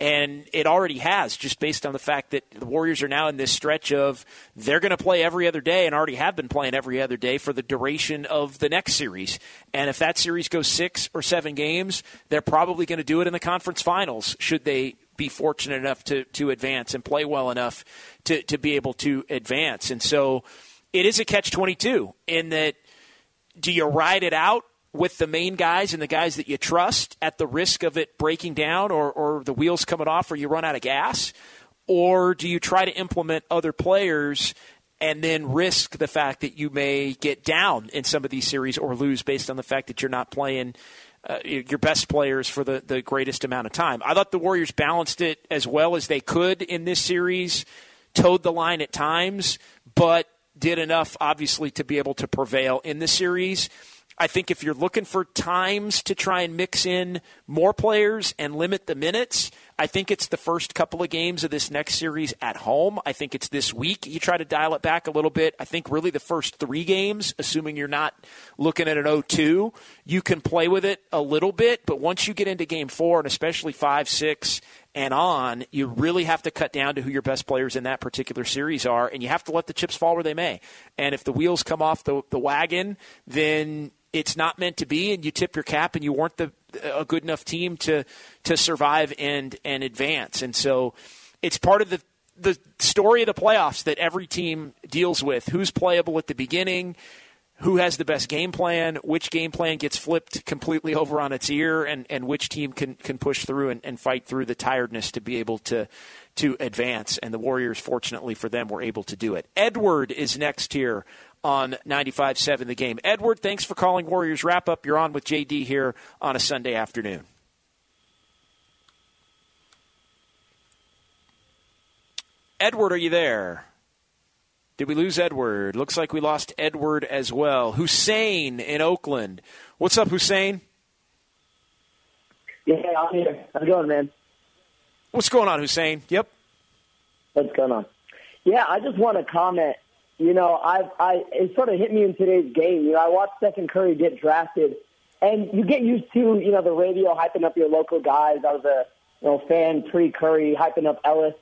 And it already has, just based on the fact that the Warriors are now in this stretch of they're going to play every other day and already have been playing every other day for the duration of the next series. And if that series goes six or seven games, they're probably going to do it in the conference finals, should they be fortunate enough to, to advance and play well enough to, to be able to advance. And so it is a catch 22 in that do you ride it out with the main guys and the guys that you trust at the risk of it breaking down or, or the wheels coming off or you run out of gas? Or do you try to implement other players and then risk the fact that you may get down in some of these series or lose based on the fact that you're not playing uh, your best players for the, the greatest amount of time? I thought the Warriors balanced it as well as they could in this series, towed the line at times, but did enough, obviously, to be able to prevail in the series. I think if you're looking for times to try and mix in more players and limit the minutes, I think it's the first couple of games of this next series at home. I think it's this week. You try to dial it back a little bit. I think really the first three games, assuming you're not looking at an 0 2, you can play with it a little bit. But once you get into game four, and especially five, six, and on, you really have to cut down to who your best players in that particular series are, and you have to let the chips fall where they may. And if the wheels come off the, the wagon, then it's not meant to be, and you tip your cap, and you weren't the a good enough team to to survive and and advance. And so, it's part of the the story of the playoffs that every team deals with. Who's playable at the beginning? Who has the best game plan? Which game plan gets flipped completely over on its ear, and, and which team can, can push through and, and fight through the tiredness to be able to to advance. And the Warriors, fortunately for them, were able to do it. Edward is next here on 95.7 The Game. Edward, thanks for calling Warriors Wrap Up. You're on with JD here on a Sunday afternoon. Edward, are you there? Did we lose Edward? Looks like we lost Edward as well. Hussein in Oakland. What's up, Hussein? Yeah, I'm here. How's it going, man? What's going on, Hussein? Yep. What's going on? Yeah, I just want to comment you know, I, I, it sort of hit me in today's game. You know, I watched Stephen Curry get drafted, and you get used to, you know, the radio hyping up your local guys. I was a, you know, fan pre-Curry hyping up Ellis,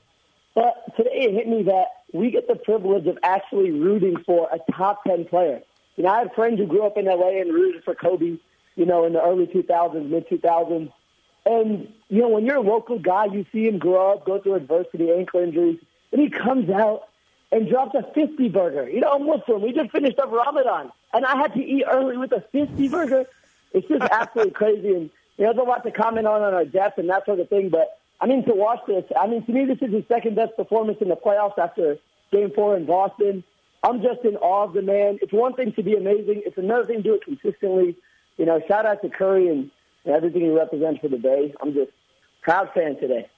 but today it hit me that we get the privilege of actually rooting for a top ten player. You know, I have friends who grew up in LA and rooted for Kobe. You know, in the early 2000s, mid 2000s, and you know, when you're a local guy, you see him grow up, go through adversity, ankle injuries, and he comes out and dropped a 50 burger. You know, I'm Muslim. We just finished up Ramadan, and I had to eat early with a 50 burger. It's just absolutely crazy. And, you know, there's a lot to comment on on our death and that sort of thing. But, I mean, to watch this, I mean, to me, this is his second best performance in the playoffs after game four in Boston. I'm just in awe of the man. It's one thing to be amazing. It's another thing to do it consistently. You know, shout out to Curry and everything he represents for the Bay. I'm just proud fan today.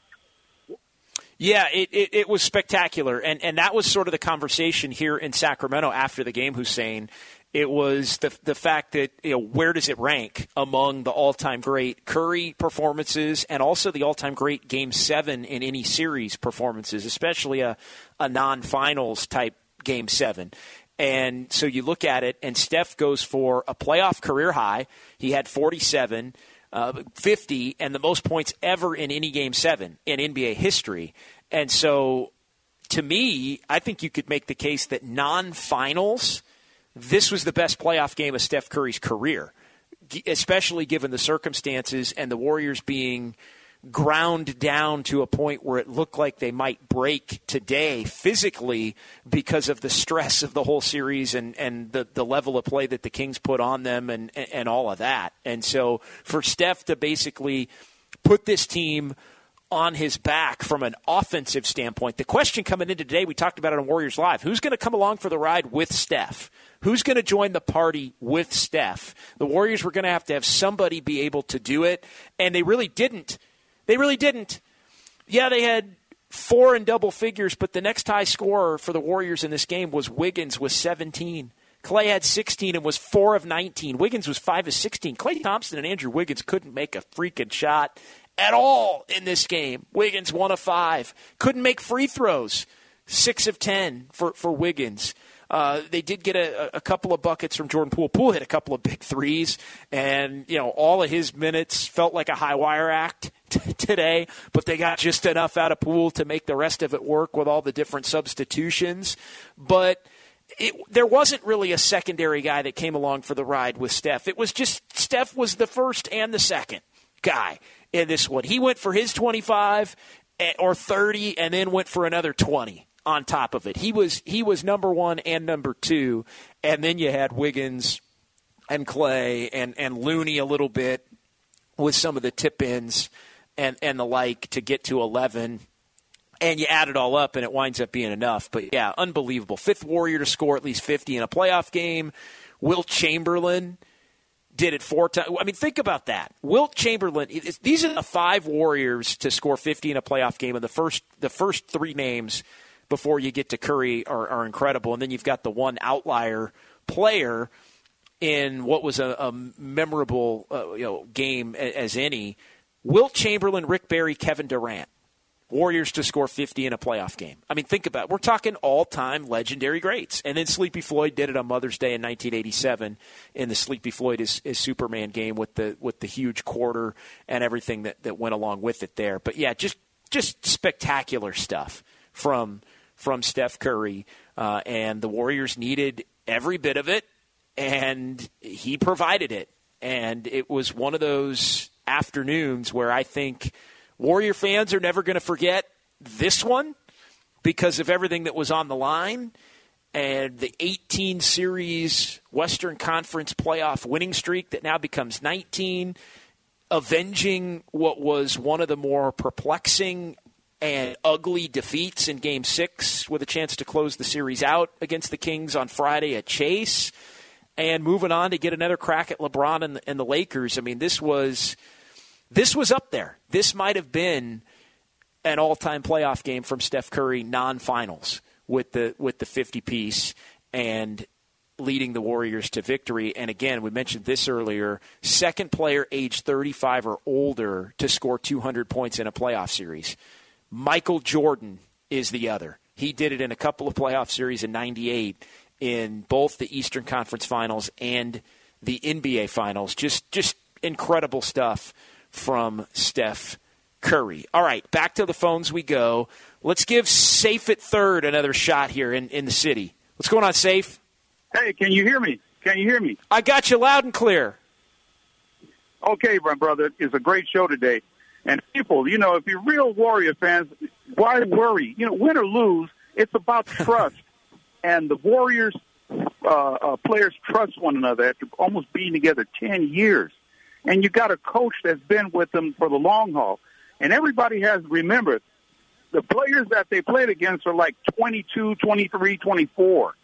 Yeah, it, it, it, was spectacular. And, and that was sort of the conversation here in Sacramento after the game, Hussein. It was the, the fact that, you know, where does it rank among the all time great Curry performances and also the all time great game seven in any series performances, especially a, a non finals type game seven. And so you look at it, and Steph goes for a playoff career high. He had 47 uh, 50 and the most points ever in any game seven in NBA history. And so, to me, I think you could make the case that non finals, this was the best playoff game of Steph Curry's career, especially given the circumstances and the Warriors being ground down to a point where it looked like they might break today physically because of the stress of the whole series and, and the, the level of play that the Kings put on them and, and all of that. And so for Steph to basically put this team on his back from an offensive standpoint, the question coming into today, we talked about it on Warriors Live who's going to come along for the ride with Steph? Who's going to join the party with Steph? The Warriors were going to have to have somebody be able to do it, and they really didn't they really didn't. Yeah, they had four in double figures, but the next high scorer for the Warriors in this game was Wiggins with 17. Klay had 16 and was 4 of 19. Wiggins was 5 of 16. Klay Thompson and Andrew Wiggins couldn't make a freaking shot at all in this game. Wiggins 1 of 5. Couldn't make free throws. 6 of 10 for, for Wiggins. Uh, they did get a, a couple of buckets from Jordan Poole. Poole hit a couple of big threes, and you know all of his minutes felt like a high wire act t- today. But they got just enough out of Poole to make the rest of it work with all the different substitutions. But it, there wasn't really a secondary guy that came along for the ride with Steph. It was just Steph was the first and the second guy in this one. He went for his 25 eh, or 30 and then went for another 20 on top of it. He was he was number 1 and number 2 and then you had Wiggins and Klay and and Looney a little bit with some of the tip ins and and the like to get to 11 and you add it all up and it winds up being enough. But yeah, unbelievable. Fifth Warrior to score at least 50 in a playoff game. Wilt Chamberlain did it four times. I mean, think about that. Wilt Chamberlain. These are the five Warriors to score 50 in a playoff game, and the first the first three names before you get to Curry are, are incredible. And then you've got the one outlier player in what was a, a memorable uh, you know game as any. Wilt Chamberlain, Rick Barry, Kevin Durant. Warriors to score 50 in a playoff game. I mean, think about it. We're talking all time legendary greats. And then Sleepy Floyd did it on Mother's Day in 1987 in the Sleepy Floyd is, is Superman game with the with the huge quarter and everything that, that went along with it there. But yeah, just just spectacular stuff from from Steph Curry. Uh, and the Warriors needed every bit of it, and he provided it. And it was one of those afternoons where I think – Warrior fans are never going to forget this one because of everything that was on the line and the 18 series Western Conference playoff winning streak that now becomes 19, avenging what was one of the more perplexing and ugly defeats in game six with a chance to close the series out against the Kings on Friday at Chase, and moving on to get another crack at LeBron and the, and the Lakers. I mean, this was this was up there. This might have been an all-time playoff game from Steph Curry non-finals with the with the 50 piece and leading the Warriors to victory. And again, we mentioned this earlier, second player age 35 or older to score 200 points in a playoff series. Michael Jordan is the other. He did it in a couple of playoff series in 98 in both the Eastern Conference Finals and the NBA Finals. Just just incredible stuff from Steph Curry. All right, back to the phones we go. Let's give Safe at third another shot here in, in the city. What's going on, Safe? Hey, can you hear me? Can you hear me? I got you loud and clear. Okay, my brother, it's a great show today. And people, you know, if you're real Warrior fans, why worry? You know, win or lose, it's about trust. and the Warriors uh, uh, players trust one another after almost being together 10 years and you got a coach that's been with them for the long haul. And everybody has remembered the players that they played against are like 22, 23, 24.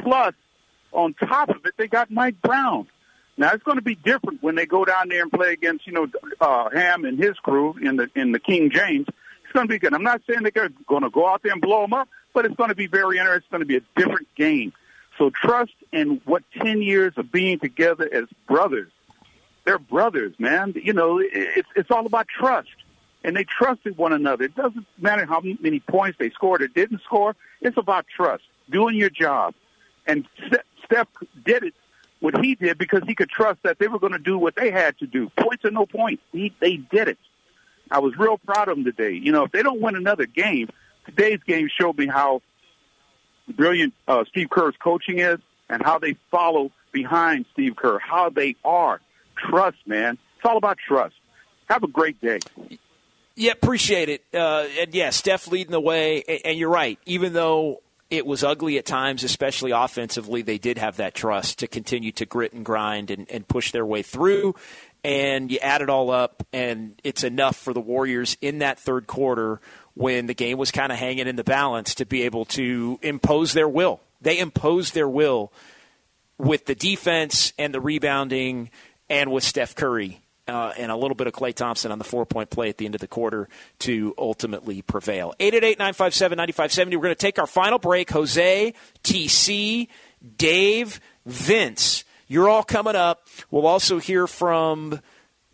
Plus, on top of it, they got Mike Brown. Now it's going to be different when they go down there and play against, you know, uh, Ham and his crew in the in the King James. It's going to be good. I'm not saying they're going to go out there and blow them up, but it's going to be very interesting. It's going to be a different game. So trust in what 10 years of being together as brothers they're brothers, man. You know, it's it's all about trust, and they trusted one another. It doesn't matter how many points they scored or didn't score. It's about trust, doing your job, and Steph did it. He did because he could trust that they were going to do what they had to do. Points or no points, he, they did it. I was real proud of them today. You know, if they don't win another game, today's game showed me how brilliant uh, Steve Kerr's coaching is and how they follow behind Steve Kerr, how they are trust, man. It's all about trust. Have a great day. Yeah, appreciate it. Uh, and yeah, Steph leading the way. And, And you're right. Even though it was ugly at times, especially offensively, they did have that trust to continue to grit and grind and, and push their way through. And you add it all up, and it's enough for the Warriors in that third quarter when the game was kind of hanging in the balance to be able to impose their will. They imposed their will with the defense and the rebounding and with Steph Curry uh, and a little bit of Klay Thompson on the four point play at the end of the quarter to ultimately prevail. 888 957 9570. We're going to take our final break. Jose, TC, Dave, Vince. You're all coming up. We'll also hear from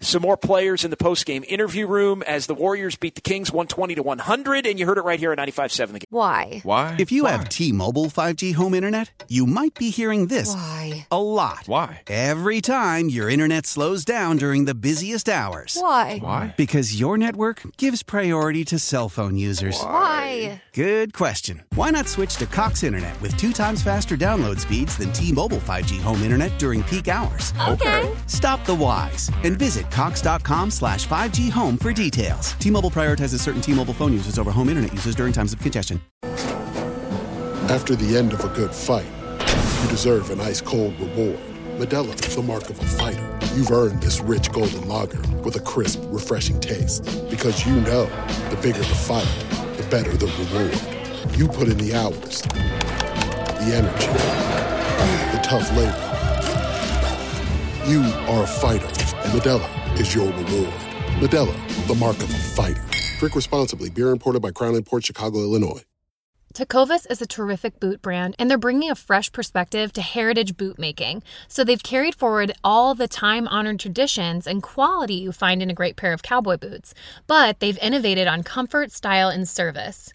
Some more players in the post-game interview room as the Warriors beat the Kings 120 to 100, and you heard it right here at 95.7 The Game. Why? Why? If you have T-Mobile 5G home internet, you might be hearing this Why? A lot. Why? Every time your internet slows down during the busiest hours. Why? Why? Because your network gives priority to cell phone users. Why? Good question. Why not switch to Cox Internet with two times faster download speeds than T-Mobile 5G home internet during peak hours? Okay. Stop the whys and visit cox.com slash 5G home for details. T-Mobile prioritizes certain T-Mobile phone users over home internet users during times of congestion. After the end of a good fight, you deserve an ice cold reward. Modelo is the mark of a fighter. You've earned this rich golden lager with a crisp, refreshing taste. Because you know the bigger the fight, the better the reward. You put in the hours, the energy, the tough labor. You are a fighter, and Modelo is your reward. Modelo, the mark of a fighter. Drink responsibly. Beer imported by Crown Port Chicago, Illinois. Tecovas is a terrific boot brand, and they're bringing a fresh perspective to heritage boot making. So they've carried forward all the time honored traditions and quality you find in a great pair of cowboy boots, but they've innovated on comfort, style, and service.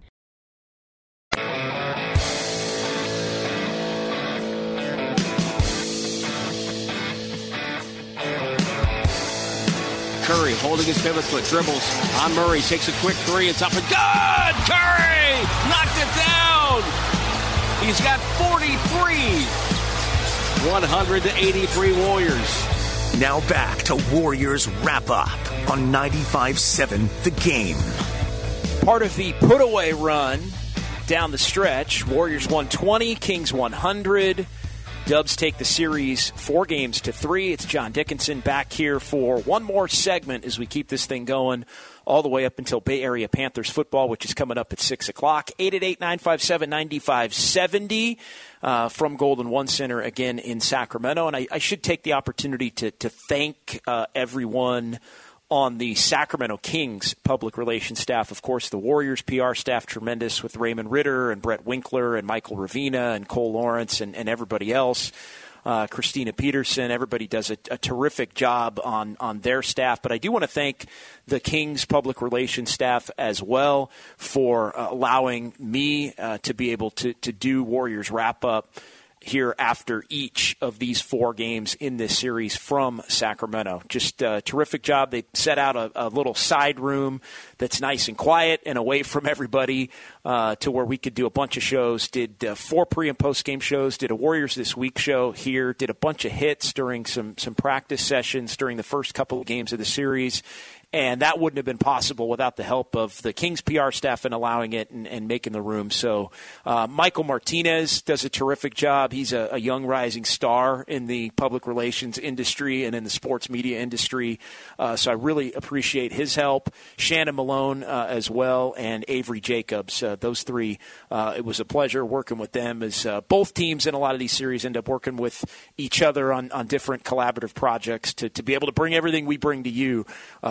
Curry holding his pivot foot, dribbles on Murray, takes a quick three. It's up and good. Curry knocked it down. He's got 43. 183 Warriors. Now back to Warriors wrap up on 95 7, The Game. Part of the put away run down the stretch. Warriors 120, Kings 100. Dubs take the series four games to three. It's John Dickinson back here for one more segment as we keep this thing going all the way up until Bay Area Panthers football, which is coming up at 6 o'clock. 888 957 9570 uh, from Golden One Center again in Sacramento. And I, I should take the opportunity to, to thank uh, everyone on the Sacramento Kings public relations staff. Of course, the Warriors PR staff, tremendous with Raymond Ridder and Brett Winkler and Michael Ravina and Cole Lawrence and, and everybody else. Uh, Christina Peterson, everybody does a, a, terrific job on, on their staff. But I do want to thank the Kings public relations staff as well for uh, allowing me uh, to be able to, to do Warriors wrap up here after each of these four games in this series from Sacramento. Just a terrific job. They set out a, a little side room that's nice and quiet and away from everybody uh, to where we could do a bunch of shows. Did uh, four pre and post game shows. Did a Warriors This Week show here. Did a bunch of hits during some some practice sessions during the first couple of games of the series. And that wouldn't have been possible without the help of the Kings PR staff in allowing it and, and making the room. So, uh, Michael Martinez does a terrific job. He's a, a, young rising star in the public relations industry and in the sports media industry. Uh, so, I really appreciate his help. Shannon Malone uh, as well, and Avery Jacobs. Uh, those three, uh, it was a pleasure working with them as uh, both teams in a lot of these series end up working with each other on, on different collaborative projects to, to be able to bring everything we bring to you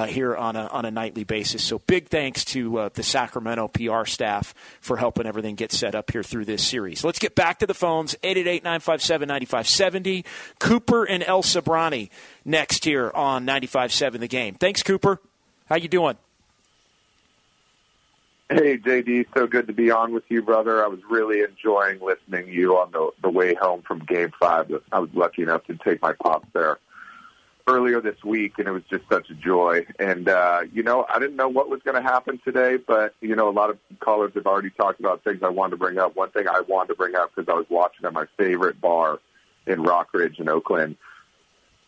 here on a on a nightly basis. So big thanks to uh, the Sacramento PR staff for helping everything get set up here through this series. Let's get back to the phones 888-957-9570. Cooper and El Sobrante next here on 95.7 The Game. Thanks, Cooper. How you doing? Hey, JD, so good to be on with you, brother. I was really enjoying listening to you on the, the way home from Game 5. I was lucky enough to take my pops there earlier this week, and it was just such a joy. And uh, you know, I didn't know what was going to happen today, but you know, a lot of callers have already talked about things I wanted to bring up. One thing I wanted to bring up because I was watching at my favorite bar in Rockridge in Oakland.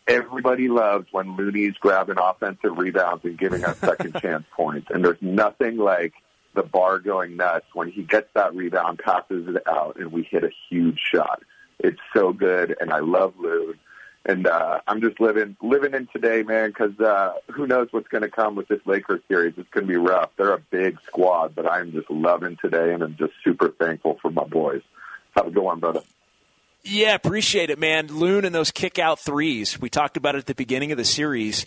everybody loves when Looney's grabbing offensive rebounds and giving us second chance points. And there's nothing like the bar going nuts when he gets that rebound, passes it out, and we hit a huge shot. It's so good, and I love Loon. And uh, I'm just living living in today, man, because uh, who knows what's going to come with this Lakers series? It's going to be rough. They're a big squad, but I'm just loving today, and I'm just super thankful for my boys. Have a good one, brother. Yeah, appreciate it, man. Loon and those kick out threes. We talked about it at the beginning of the series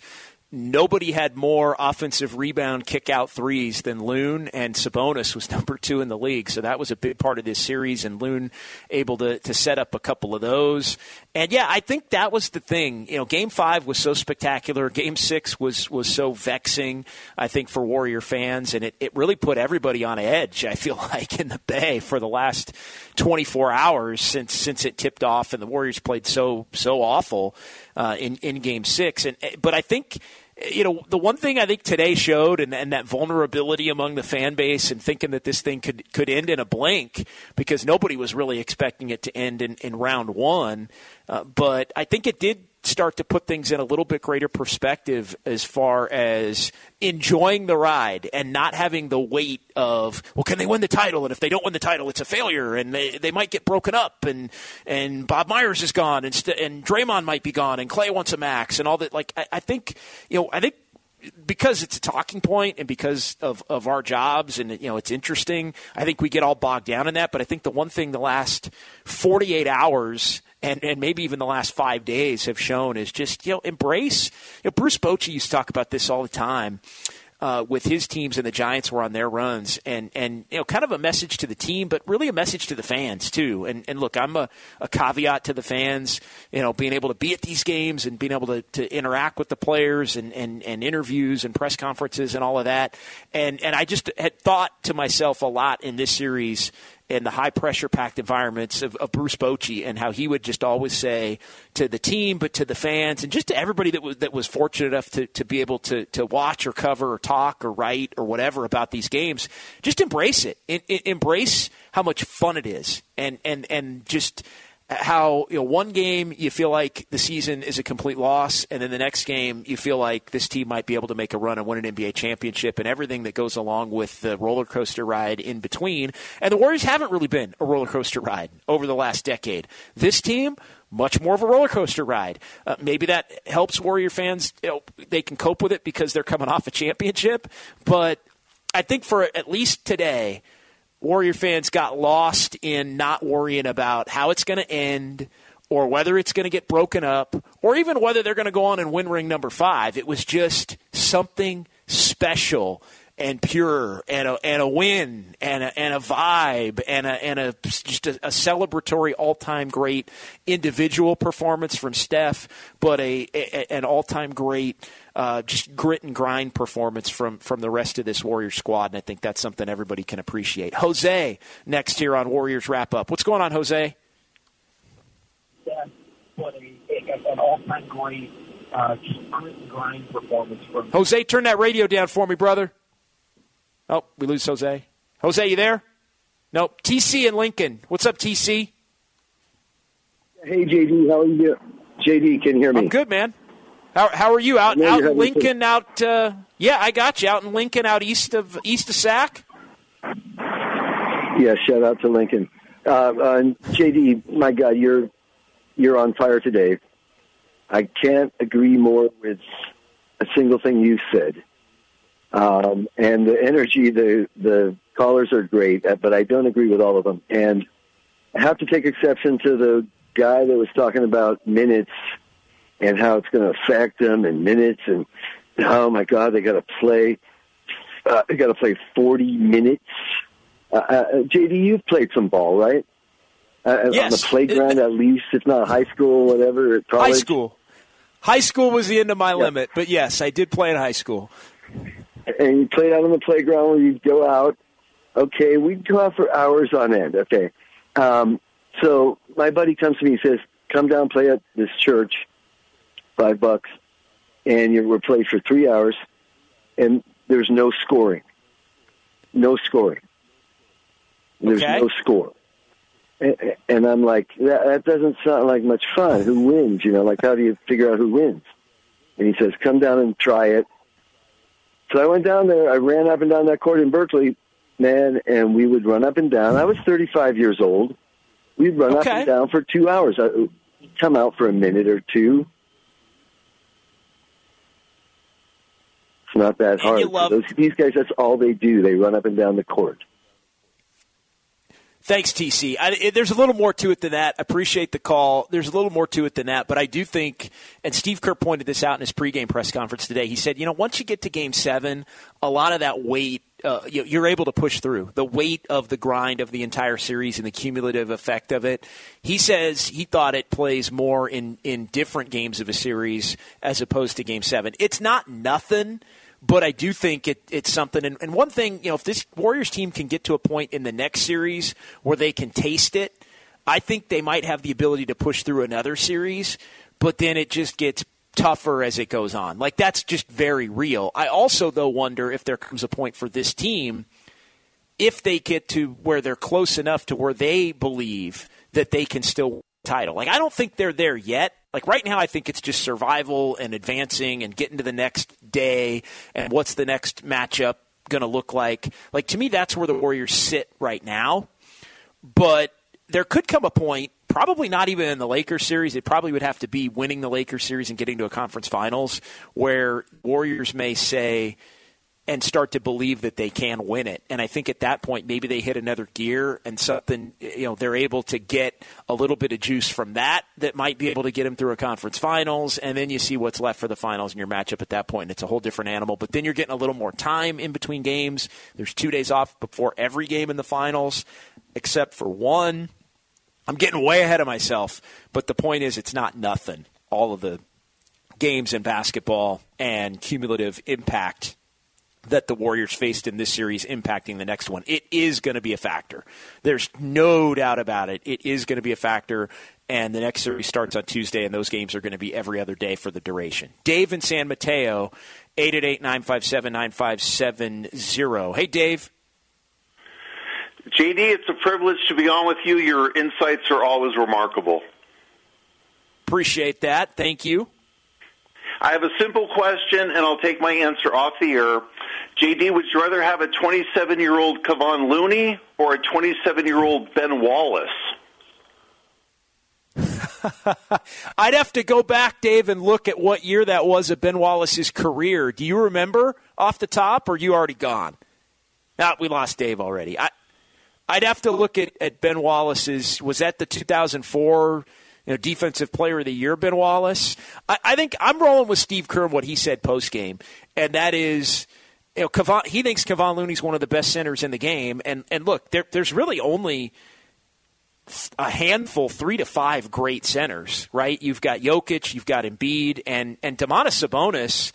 nobody had more offensive rebound kick out threes than Loon, and Sabonis was number two in the league. So that was a big part of this series, and Loon able to, to set up a couple of those. And yeah, I think that was the thing. You know, game five was so spectacular. Game six was, was so vexing, I think, for Warrior fans, and it, it really put everybody on edge, I feel like, in the Bay for the last 24 hours since, since it tipped off and the Warriors played so, so awful uh, in, in game six. And, but I think you know, the one thing I think today showed, and, and, that vulnerability among the fan base, and thinking that this thing could could end in a blink, because nobody was really expecting it to end in, in round one. Uh, but I think it did start to put things in a little bit greater perspective as far as enjoying the ride and not having the weight of well can they win the title? And if they don't win the title it's a failure and they, they might get broken up and and Bob Myers is gone and st- and Draymond might be gone and Klay wants a max and all that. Like I, I think you know I think because it's a talking point and because of, of our jobs and you know it's interesting i think we get all bogged down in that. But i think the one thing the last 48 hours and, and maybe even the last five days have shown is just you know embrace you know bruce bochy used to talk about this all the time uh, with his teams and the Giants were on their runs, and and you know, kind of a message to the team, but really a message to the fans too. And and look, I'm a, a caveat to the fans, you know, being able to be at these games and being able to, to interact with the players and, and, and interviews and press conferences and all of that. And and I just had thought to myself a lot in this series in the high pressure packed environments of, of, Bruce Bochy and how he would just always say to the team, but to the fans and just to everybody that was, that was fortunate enough to, to be able to, to watch or cover or talk or write or whatever about these games, just embrace it. In, in, embrace how much fun it is and, and, and just how you know one game you feel like the season is a complete loss, and then the next game you feel like this team might be able to make a run and win an NBA championship, and everything that goes along with the roller coaster ride in between. And the Warriors haven't really been a roller coaster ride over the last decade. This team. Much more of a roller coaster ride. Uh, maybe that helps Warrior fans. You know, they can cope with it because they're coming off a championship. But I think for at least today, Warrior fans got lost in not worrying about how it's going to end or whether it's going to get broken up or even whether they're going to go on and win ring number five. It was just something special and pure and a, and a win and a, and a vibe and a, and a just a, a celebratory all time great individual performance from Steph, but a, a an all time great uh, just grit and grind performance from from the rest of this Warriors squad, and I think that's something everybody can appreciate. Jose next here on Warriors wrap up. What's going on, Jose? Yeah, what a, an all time great. Uh, just grit and grind performance from Jose, turn that radio down for me, brother. Oh, we lose Jose. Jose, you there? Nope. TC and Lincoln. What's up, TC? Hey, JD. How are you? JD, can you hear me? I'm good, man. How, how are you out out in Lincoln? Out uh, yeah, I got you out in Lincoln, out east of east of Sac. Yeah, shout out to Lincoln. Uh, uh, JD, my God, you're you're on fire today. I can't agree more with a single thing you said. Um, and the energy, the the callers are great, uh, but I don't agree with all of them. And I have to take exception to the guy that was talking about minutes and how it's going to affect them in minutes. And oh my God, they got to play. Uh, they got to play forty minutes. Uh, uh, JD, you've played some ball, right? Uh, yes. On the playground, at least, if not high school, whatever. College. High school. High school was the end of my yeah. limit, but yes, I did play in high school and you played out on the playground where you'd go out. Okay, we'd go out for hours on end. Okay. Um, so my buddy comes to me and says, come down, play at this church, five bucks, and you were played for three hours, and there's no scoring. No scoring. There's okay. no score. And, and I'm like, that, that doesn't sound like much fun. Who wins? You know, like how do you figure out who wins? And he says, come down and try it. So I went down there. I ran up and down that court in Berkeley, man, and we would run up and down. I was 35 years old. We'd run Okay. up and down for two hours. I, come out for a minute or two. It's not that hard. Those, these guys, that's all they do. They run up and down the court. Thanks, TC. I, it, there's a little more to it than that. I appreciate the call. There's a little more to it than that, but I do think, and Steve Kerr pointed this out in his pregame press conference today. He said, you know, once you get to Game Seven, a lot of that weight uh, you, you're able to push through the weight of the grind of the entire series and the cumulative effect of it. He says he thought it plays more in in different games of a series as opposed to Game Seven. It's not nothing but I do think it, it's something. And, and one thing, you know, if this Warriors team can get to a point in the next series where they can taste it, I think they might have the ability to push through another series. But then it just gets tougher as it goes on. Like that's just very real. I also though wonder if there comes a point for this team if they get to where they're close enough to where they believe that they can still win title. Like I don't think they're there yet. Like right now, I think it's just survival and advancing and getting to the next day and what's the next matchup going to look like. Like to me, that's where the Warriors sit right now. But there could come a point, probably not even in the Lakers series. It probably would have to be winning the Lakers series and getting to a conference finals, where Warriors may say and start to believe that they can win it. And I think at that point, maybe they hit another gear and something, you know, they're able to get a little bit of juice from that that might be able to get them through a conference finals. And then you see what's left for the finals in your matchup at that point. And it's a whole different animal. But then you're getting a little more time in between games. There's two days off before every game in the finals, except for one. I'm getting way ahead of myself. But the point is, it's not nothing. All of the games in basketball and cumulative impact that the Warriors faced in this series impacting the next one. It is going to be a factor. There's no doubt about it. It is going to be a factor. And the next series starts on Tuesday, and those games are going to be every other day for the duration. Dave in San Mateo, 888 957 9570. Hey, Dave. JD, it's a privilege to be on with you. Your insights are always remarkable. Appreciate that. Thank you. I have a simple question, and I'll take my answer off the air. JD, would you rather have a 27 year old Kevon Looney or a 27 year old Ben Wallace? I'd have to go back, Dave, and look at what year that was of Ben Wallace's career. Do you remember off the top, or are you already gone? Now we lost Dave already. I, I'd have to look at, at Ben Wallace's. Was that the 2004 you know, Defensive Player of the Year, Ben Wallace? I, I think I'm rolling with Steve Kerr and what he said post game, and that is. You know, Kevon, he thinks Kevon Looney's one of the best centers in the game, and and look, there, there's really only a handful, three to five great centers, right? You've got Jokic, you've got Embiid, and and Domantas Sabonis.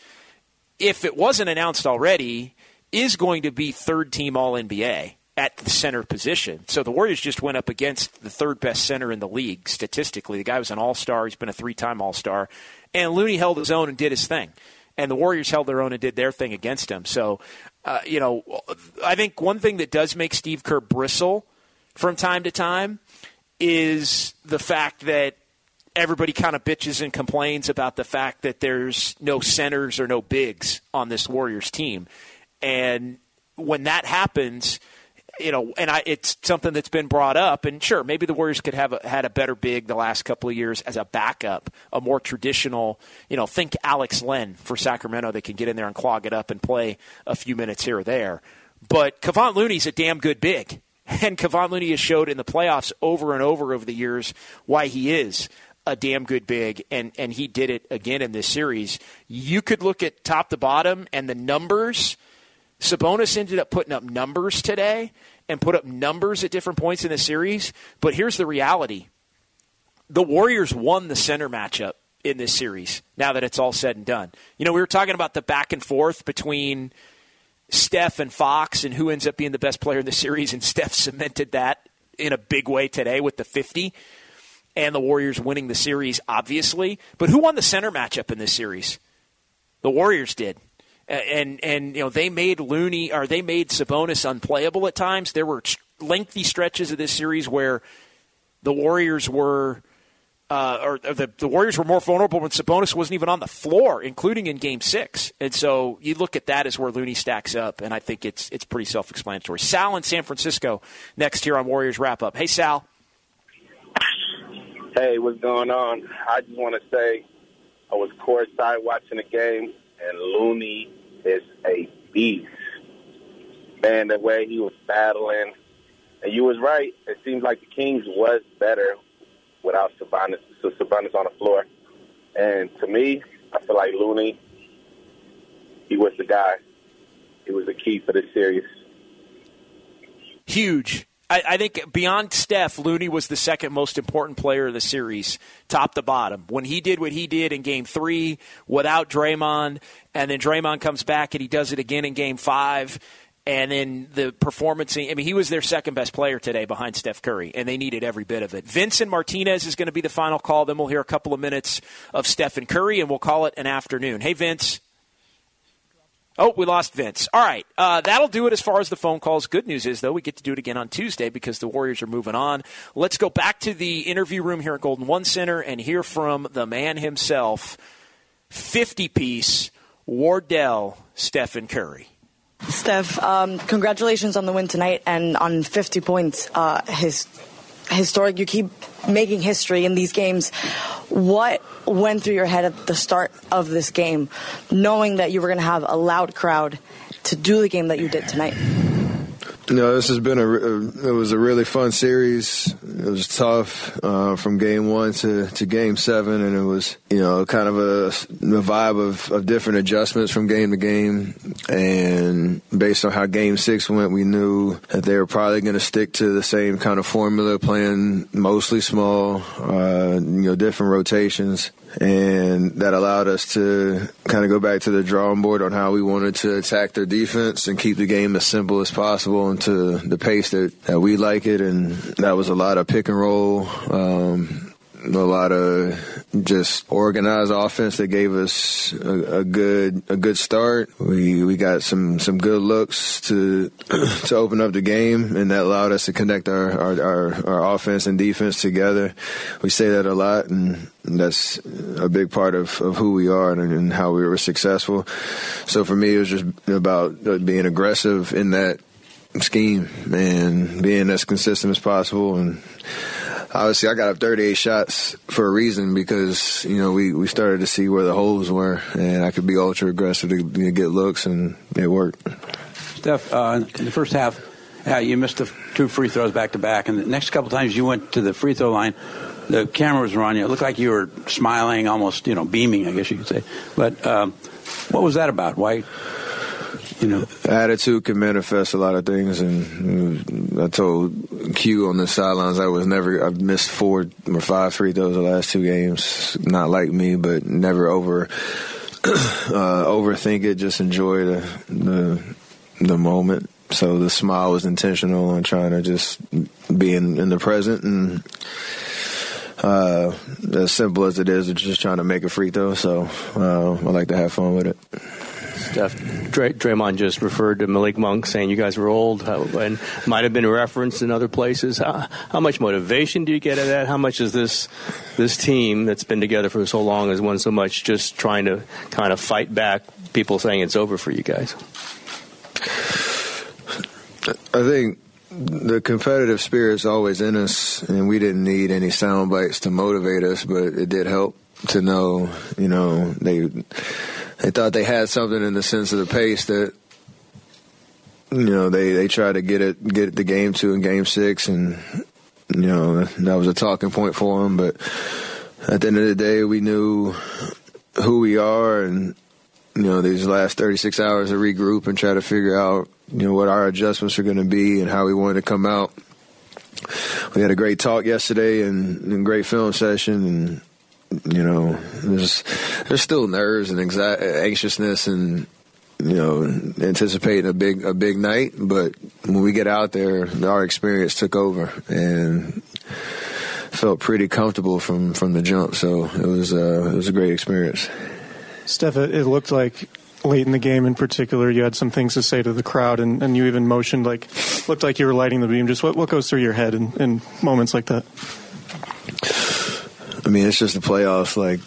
If it wasn't announced already, is going to be third team All NBA at the center position. So the Warriors just went up against the third best center in the league statistically. The guy was an All Star. He's been a three time All Star, and Looney held his own and did his thing. And the Warriors held their own and did their thing against him. So, uh, you know, I think one thing that does make Steve Kerr bristle from time to time is the fact that everybody kind of bitches and complains about the fact that there's no centers or no bigs on this Warriors team. And when that happens, you know, and I, it's something that's been brought up. And sure, maybe the Warriors could have a, had a better big the last couple of years as a backup, a more traditional, you know, think Alex Len for Sacramento that can get in there and clog it up and play a few minutes here or there. But Kevon Looney's a damn good big. And Kevon Looney has showed in the playoffs over and over over the years why he is a damn good big, and, and he did it again in this series. You could look at top to bottom and the numbers. Sabonis ended up putting up numbers today and put up numbers at different points in the series. But here's the reality the Warriors won the center matchup in this series now that it's all said and done. You know, we were talking about the back and forth between Steph and Fox and who ends up being the best player in the series, and Steph cemented that in a big way today with the 50 and the Warriors winning the series, obviously. But who won the center matchup in this series? The Warriors did. And and you know they made Looney or they made Sabonis unplayable at times. There were lengthy stretches of this series where the Warriors were. Uh, or, or the, the Warriors were more vulnerable when Sabonis wasn't even on the floor, including in Game Six. And so you look at that as where Looney stacks up, and I think it's it's pretty self-explanatory. Sal in San Francisco next here on Warriors Wrap Up. Hey, Sal. Hey, what's going on? I just want to say I was courtside watching the game, and Looney is a beast. Man, the way he was battling, and you was right. It seems like the Kings was better without Sabonis, so Sabonis on the floor. And to me, I feel like Looney, he was the guy. He was the key for this series. Huge. I, I think beyond Steph, Looney was the second most important player of the series, top to bottom. When he did what he did in Game Three without Draymond, and then Draymond comes back and he does it again in Game Five and then the performance. I mean, he was their second best player today behind Steph Curry, and they needed every bit of it. Vincent Martinez is going to be the final call. Then we'll hear a couple of minutes of Stephen Curry, and we'll call it an afternoon. Hey, Vince. Oh, we lost Vince. All right. Uh, that'll do it as far as the phone calls. Good news is, though, we get to do it again on Tuesday because the Warriors are moving on. Let's go back to the interview room here at Golden One Center and hear from the man himself, 50 piece Wardell Stephen Curry. Steph, um, congratulations on the win tonight and on 50 points. Uh, his historic. You keep making history in these games. What went through your head at the start of this game, knowing that you were going to have a loud crowd to do the game that you did tonight? You know, this has been a, it was a really fun series. It was tough uh, from game one to, to game seven, and it was you know kind of a, vibe of, of different adjustments from game to game. And based on how game six went, we knew that they were probably going to stick to the same kind of formula, playing mostly small, uh, you know, different rotations and that allowed us to kind of go back to the drawing board on how we wanted to attack their defense and keep the game as simple as possible and to the pace that, that we like it. And that was a lot of pick and roll, um, a lot of just organized offense that gave us a, a, good a good start. We we got some some good looks to to open up the game, and that allowed us to connect our our, our, our offense and defense together. We say that a lot, and that's a big part of, of who we are and, and how we were successful. So for me, it was just about uh, being aggressive in that scheme and being as consistent as possible and obviously I got up 38 shots for a reason because you know we, we started to see where the holes were and I could be ultra aggressive to, to get looks and it worked. Steph, uh, in the first half, uh, you missed the two free throws back to back, and the next couple times you went to the free throw line, the cameras were on you. It looked like you were smiling, almost you know beaming, I guess you could say. But um, what was that about? Why? You know, attitude can manifest a lot of things. And I told Q on the sidelines I was never. I've missed four or five free throws the last two games. Not like me, but never over uh, overthink it. Just enjoy the the the moment. So the smile was intentional and trying to just be in, in the present and. Uh, as simple as it is, it's just trying to make a free throw. So uh, I like to have fun with it. Steph, Dray- Draymond just referred to Malik Monk saying you guys were old and might have been referenced in other places. How, how, much motivation do you get out of that? How much is this this team that's been together for so long has won so much just trying to kind of fight back people saying it's over for you guys? I think the competitive spirit's always in us, and we didn't need any sound bites to motivate us, but it did help to know, you know, they they thought they had something in the sense of the pace that you know they they tried to get it get the game two and game six and you know that was a talking point for them but at the end of the day we knew who we are and you know these last 36 hours to regroup and try to figure out you know what our adjustments are going to be and how we wanted to come out we had a great talk yesterday and, and great film session and you know, there's there's still nerves and anxi- anxiousness and you know anticipating a big a big night. But when we get out there, our experience took over and felt pretty comfortable from from the jump. So it was uh, it was a great experience. Steph, it looked like late in the game in particular you had some things to say to the crowd and, and you even motioned like looked like you were lighting the beam just what, what goes through your head in, in moments like that I mean, it's just the playoffs. Like,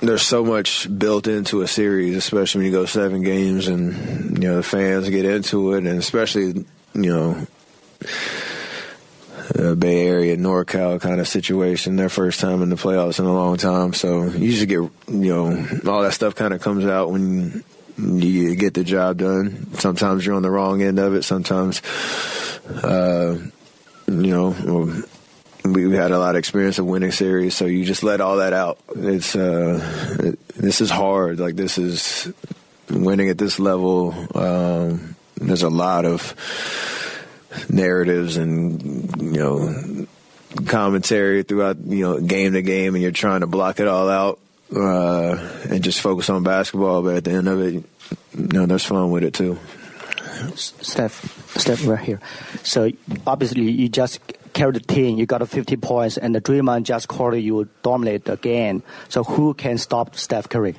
there's so much built into a series, especially when you go seven games and you know the fans get into it, and especially you know. Uh, Bay Area, NorCal kind of situation. Their first time in the playoffs in a long time, so you just get you know all that stuff kind of comes out when you get the job done. Sometimes you're on the wrong end of it. Sometimes, uh, you know, we, had a lot of experience of winning series, so you just let all that out. It's uh, it, this is hard. Like this is winning at this level. Um, there's a lot of narratives and you know commentary throughout you know game to game, and you're trying to block it all out uh, and just focus on basketball. But at the end of it, you know, there's fun with it too. Steph, Steph, right here. So obviously, you just carried the team. You got 50 points, and the Draymond just called you dominate the game. So who can stop Steph Curry?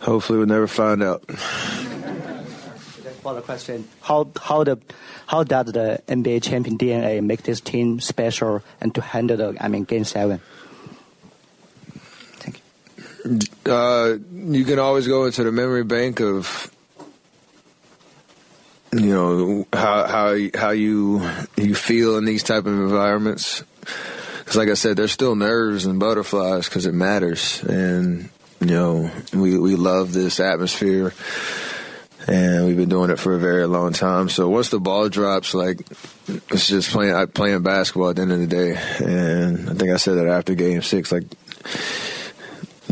Hopefully, we'll never find out. Follow question: How how the how does the NBA champion DNA make this team special and to handle the I mean game seven? Uh, you can always go into the memory bank of you know how how how you you feel in these type of environments. Because, like I said, there's still nerves and butterflies because it matters, and you know we we love this atmosphere, and we've been doing it for a very long time. So once the ball drops, like it's just playing playing basketball at the end of the day. And I think I said that after Game Six, like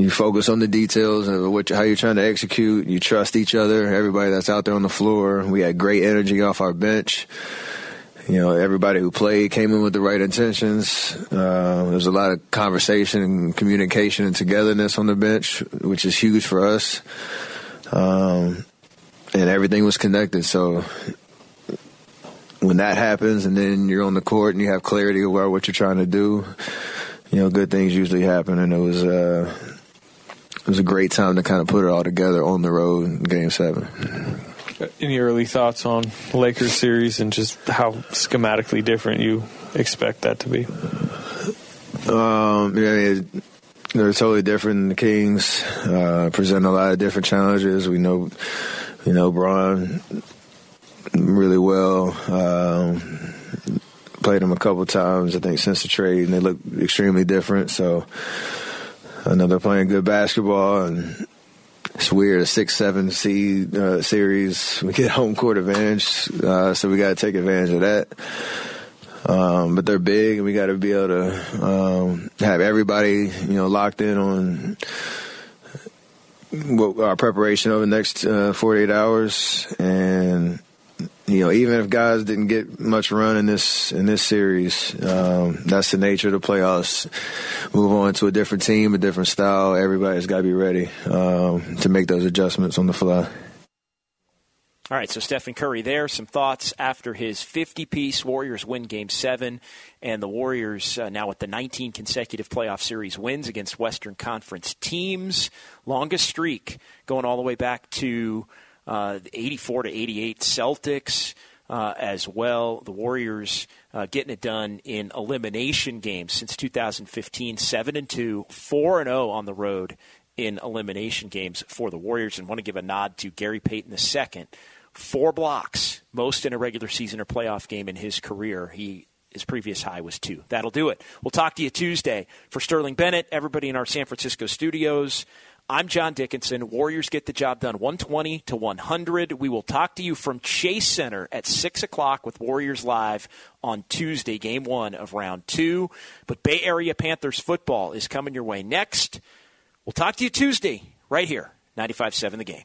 you focus on the details of what, how you're trying to execute. You trust each other. Everybody that's out there on the floor. We had great energy off our bench. You know, everybody who played came in with the right intentions. Uh, there's a lot of conversation and communication and togetherness on the bench, which is huge for us. Um, and everything was connected. So when that happens, and then you're on the court and you have clarity about what you're trying to do, you know, good things usually happen. And it was. Uh, it was a great time to kind of put it all together on the road in Game Seven. Any early thoughts on Lakers series and just how schematically different you expect that to be? Um, yeah, they're totally different than the Kings. Uh, present a lot of different challenges. We know, you know, Bron really well. Um, played them a couple times, I think, since the trade, and they look extremely different. So They're playing good basketball, and it's weird. A six seven seed uh, series, we get home court advantage, uh, so we got to take advantage of that. Um, but they're big, and we got to be able to um, have everybody, you know, locked in on what our preparation over the next uh, 48 hours, and you know, even if guys didn't get much run in this in this series, um, that's the nature of the playoffs. Move on to a different team, a different style. Everybody's got to be ready um, to make those adjustments on the fly. All right, so Stephen Curry there. Some thoughts after his 50 piece Warriors win game seven, and the Warriors uh, now with the 19 consecutive playoff series wins against Western Conference teams. Longest streak going all the way back to uh, 84 to 88 Celtics. Uh, as well. The Warriors uh, getting it done in elimination games since 2015, seven and two, four and zero on the road in elimination games for the Warriors. And want to give a nod to Gary Payton II. Four blocks, most in a regular season or playoff game in his career. He his previous high was two. That'll do it. We'll talk to you Tuesday. For Sterling Bennett, everybody in our San Francisco studios, I'm John Dickinson. Warriors get the job done 120 to 100. We will talk to you from Chase Center at 6 o'clock with Warriors Live on Tuesday, game one of round two. But Bay Area Panthers football is coming your way next. We'll talk to you Tuesday right here, 95.7 The Game.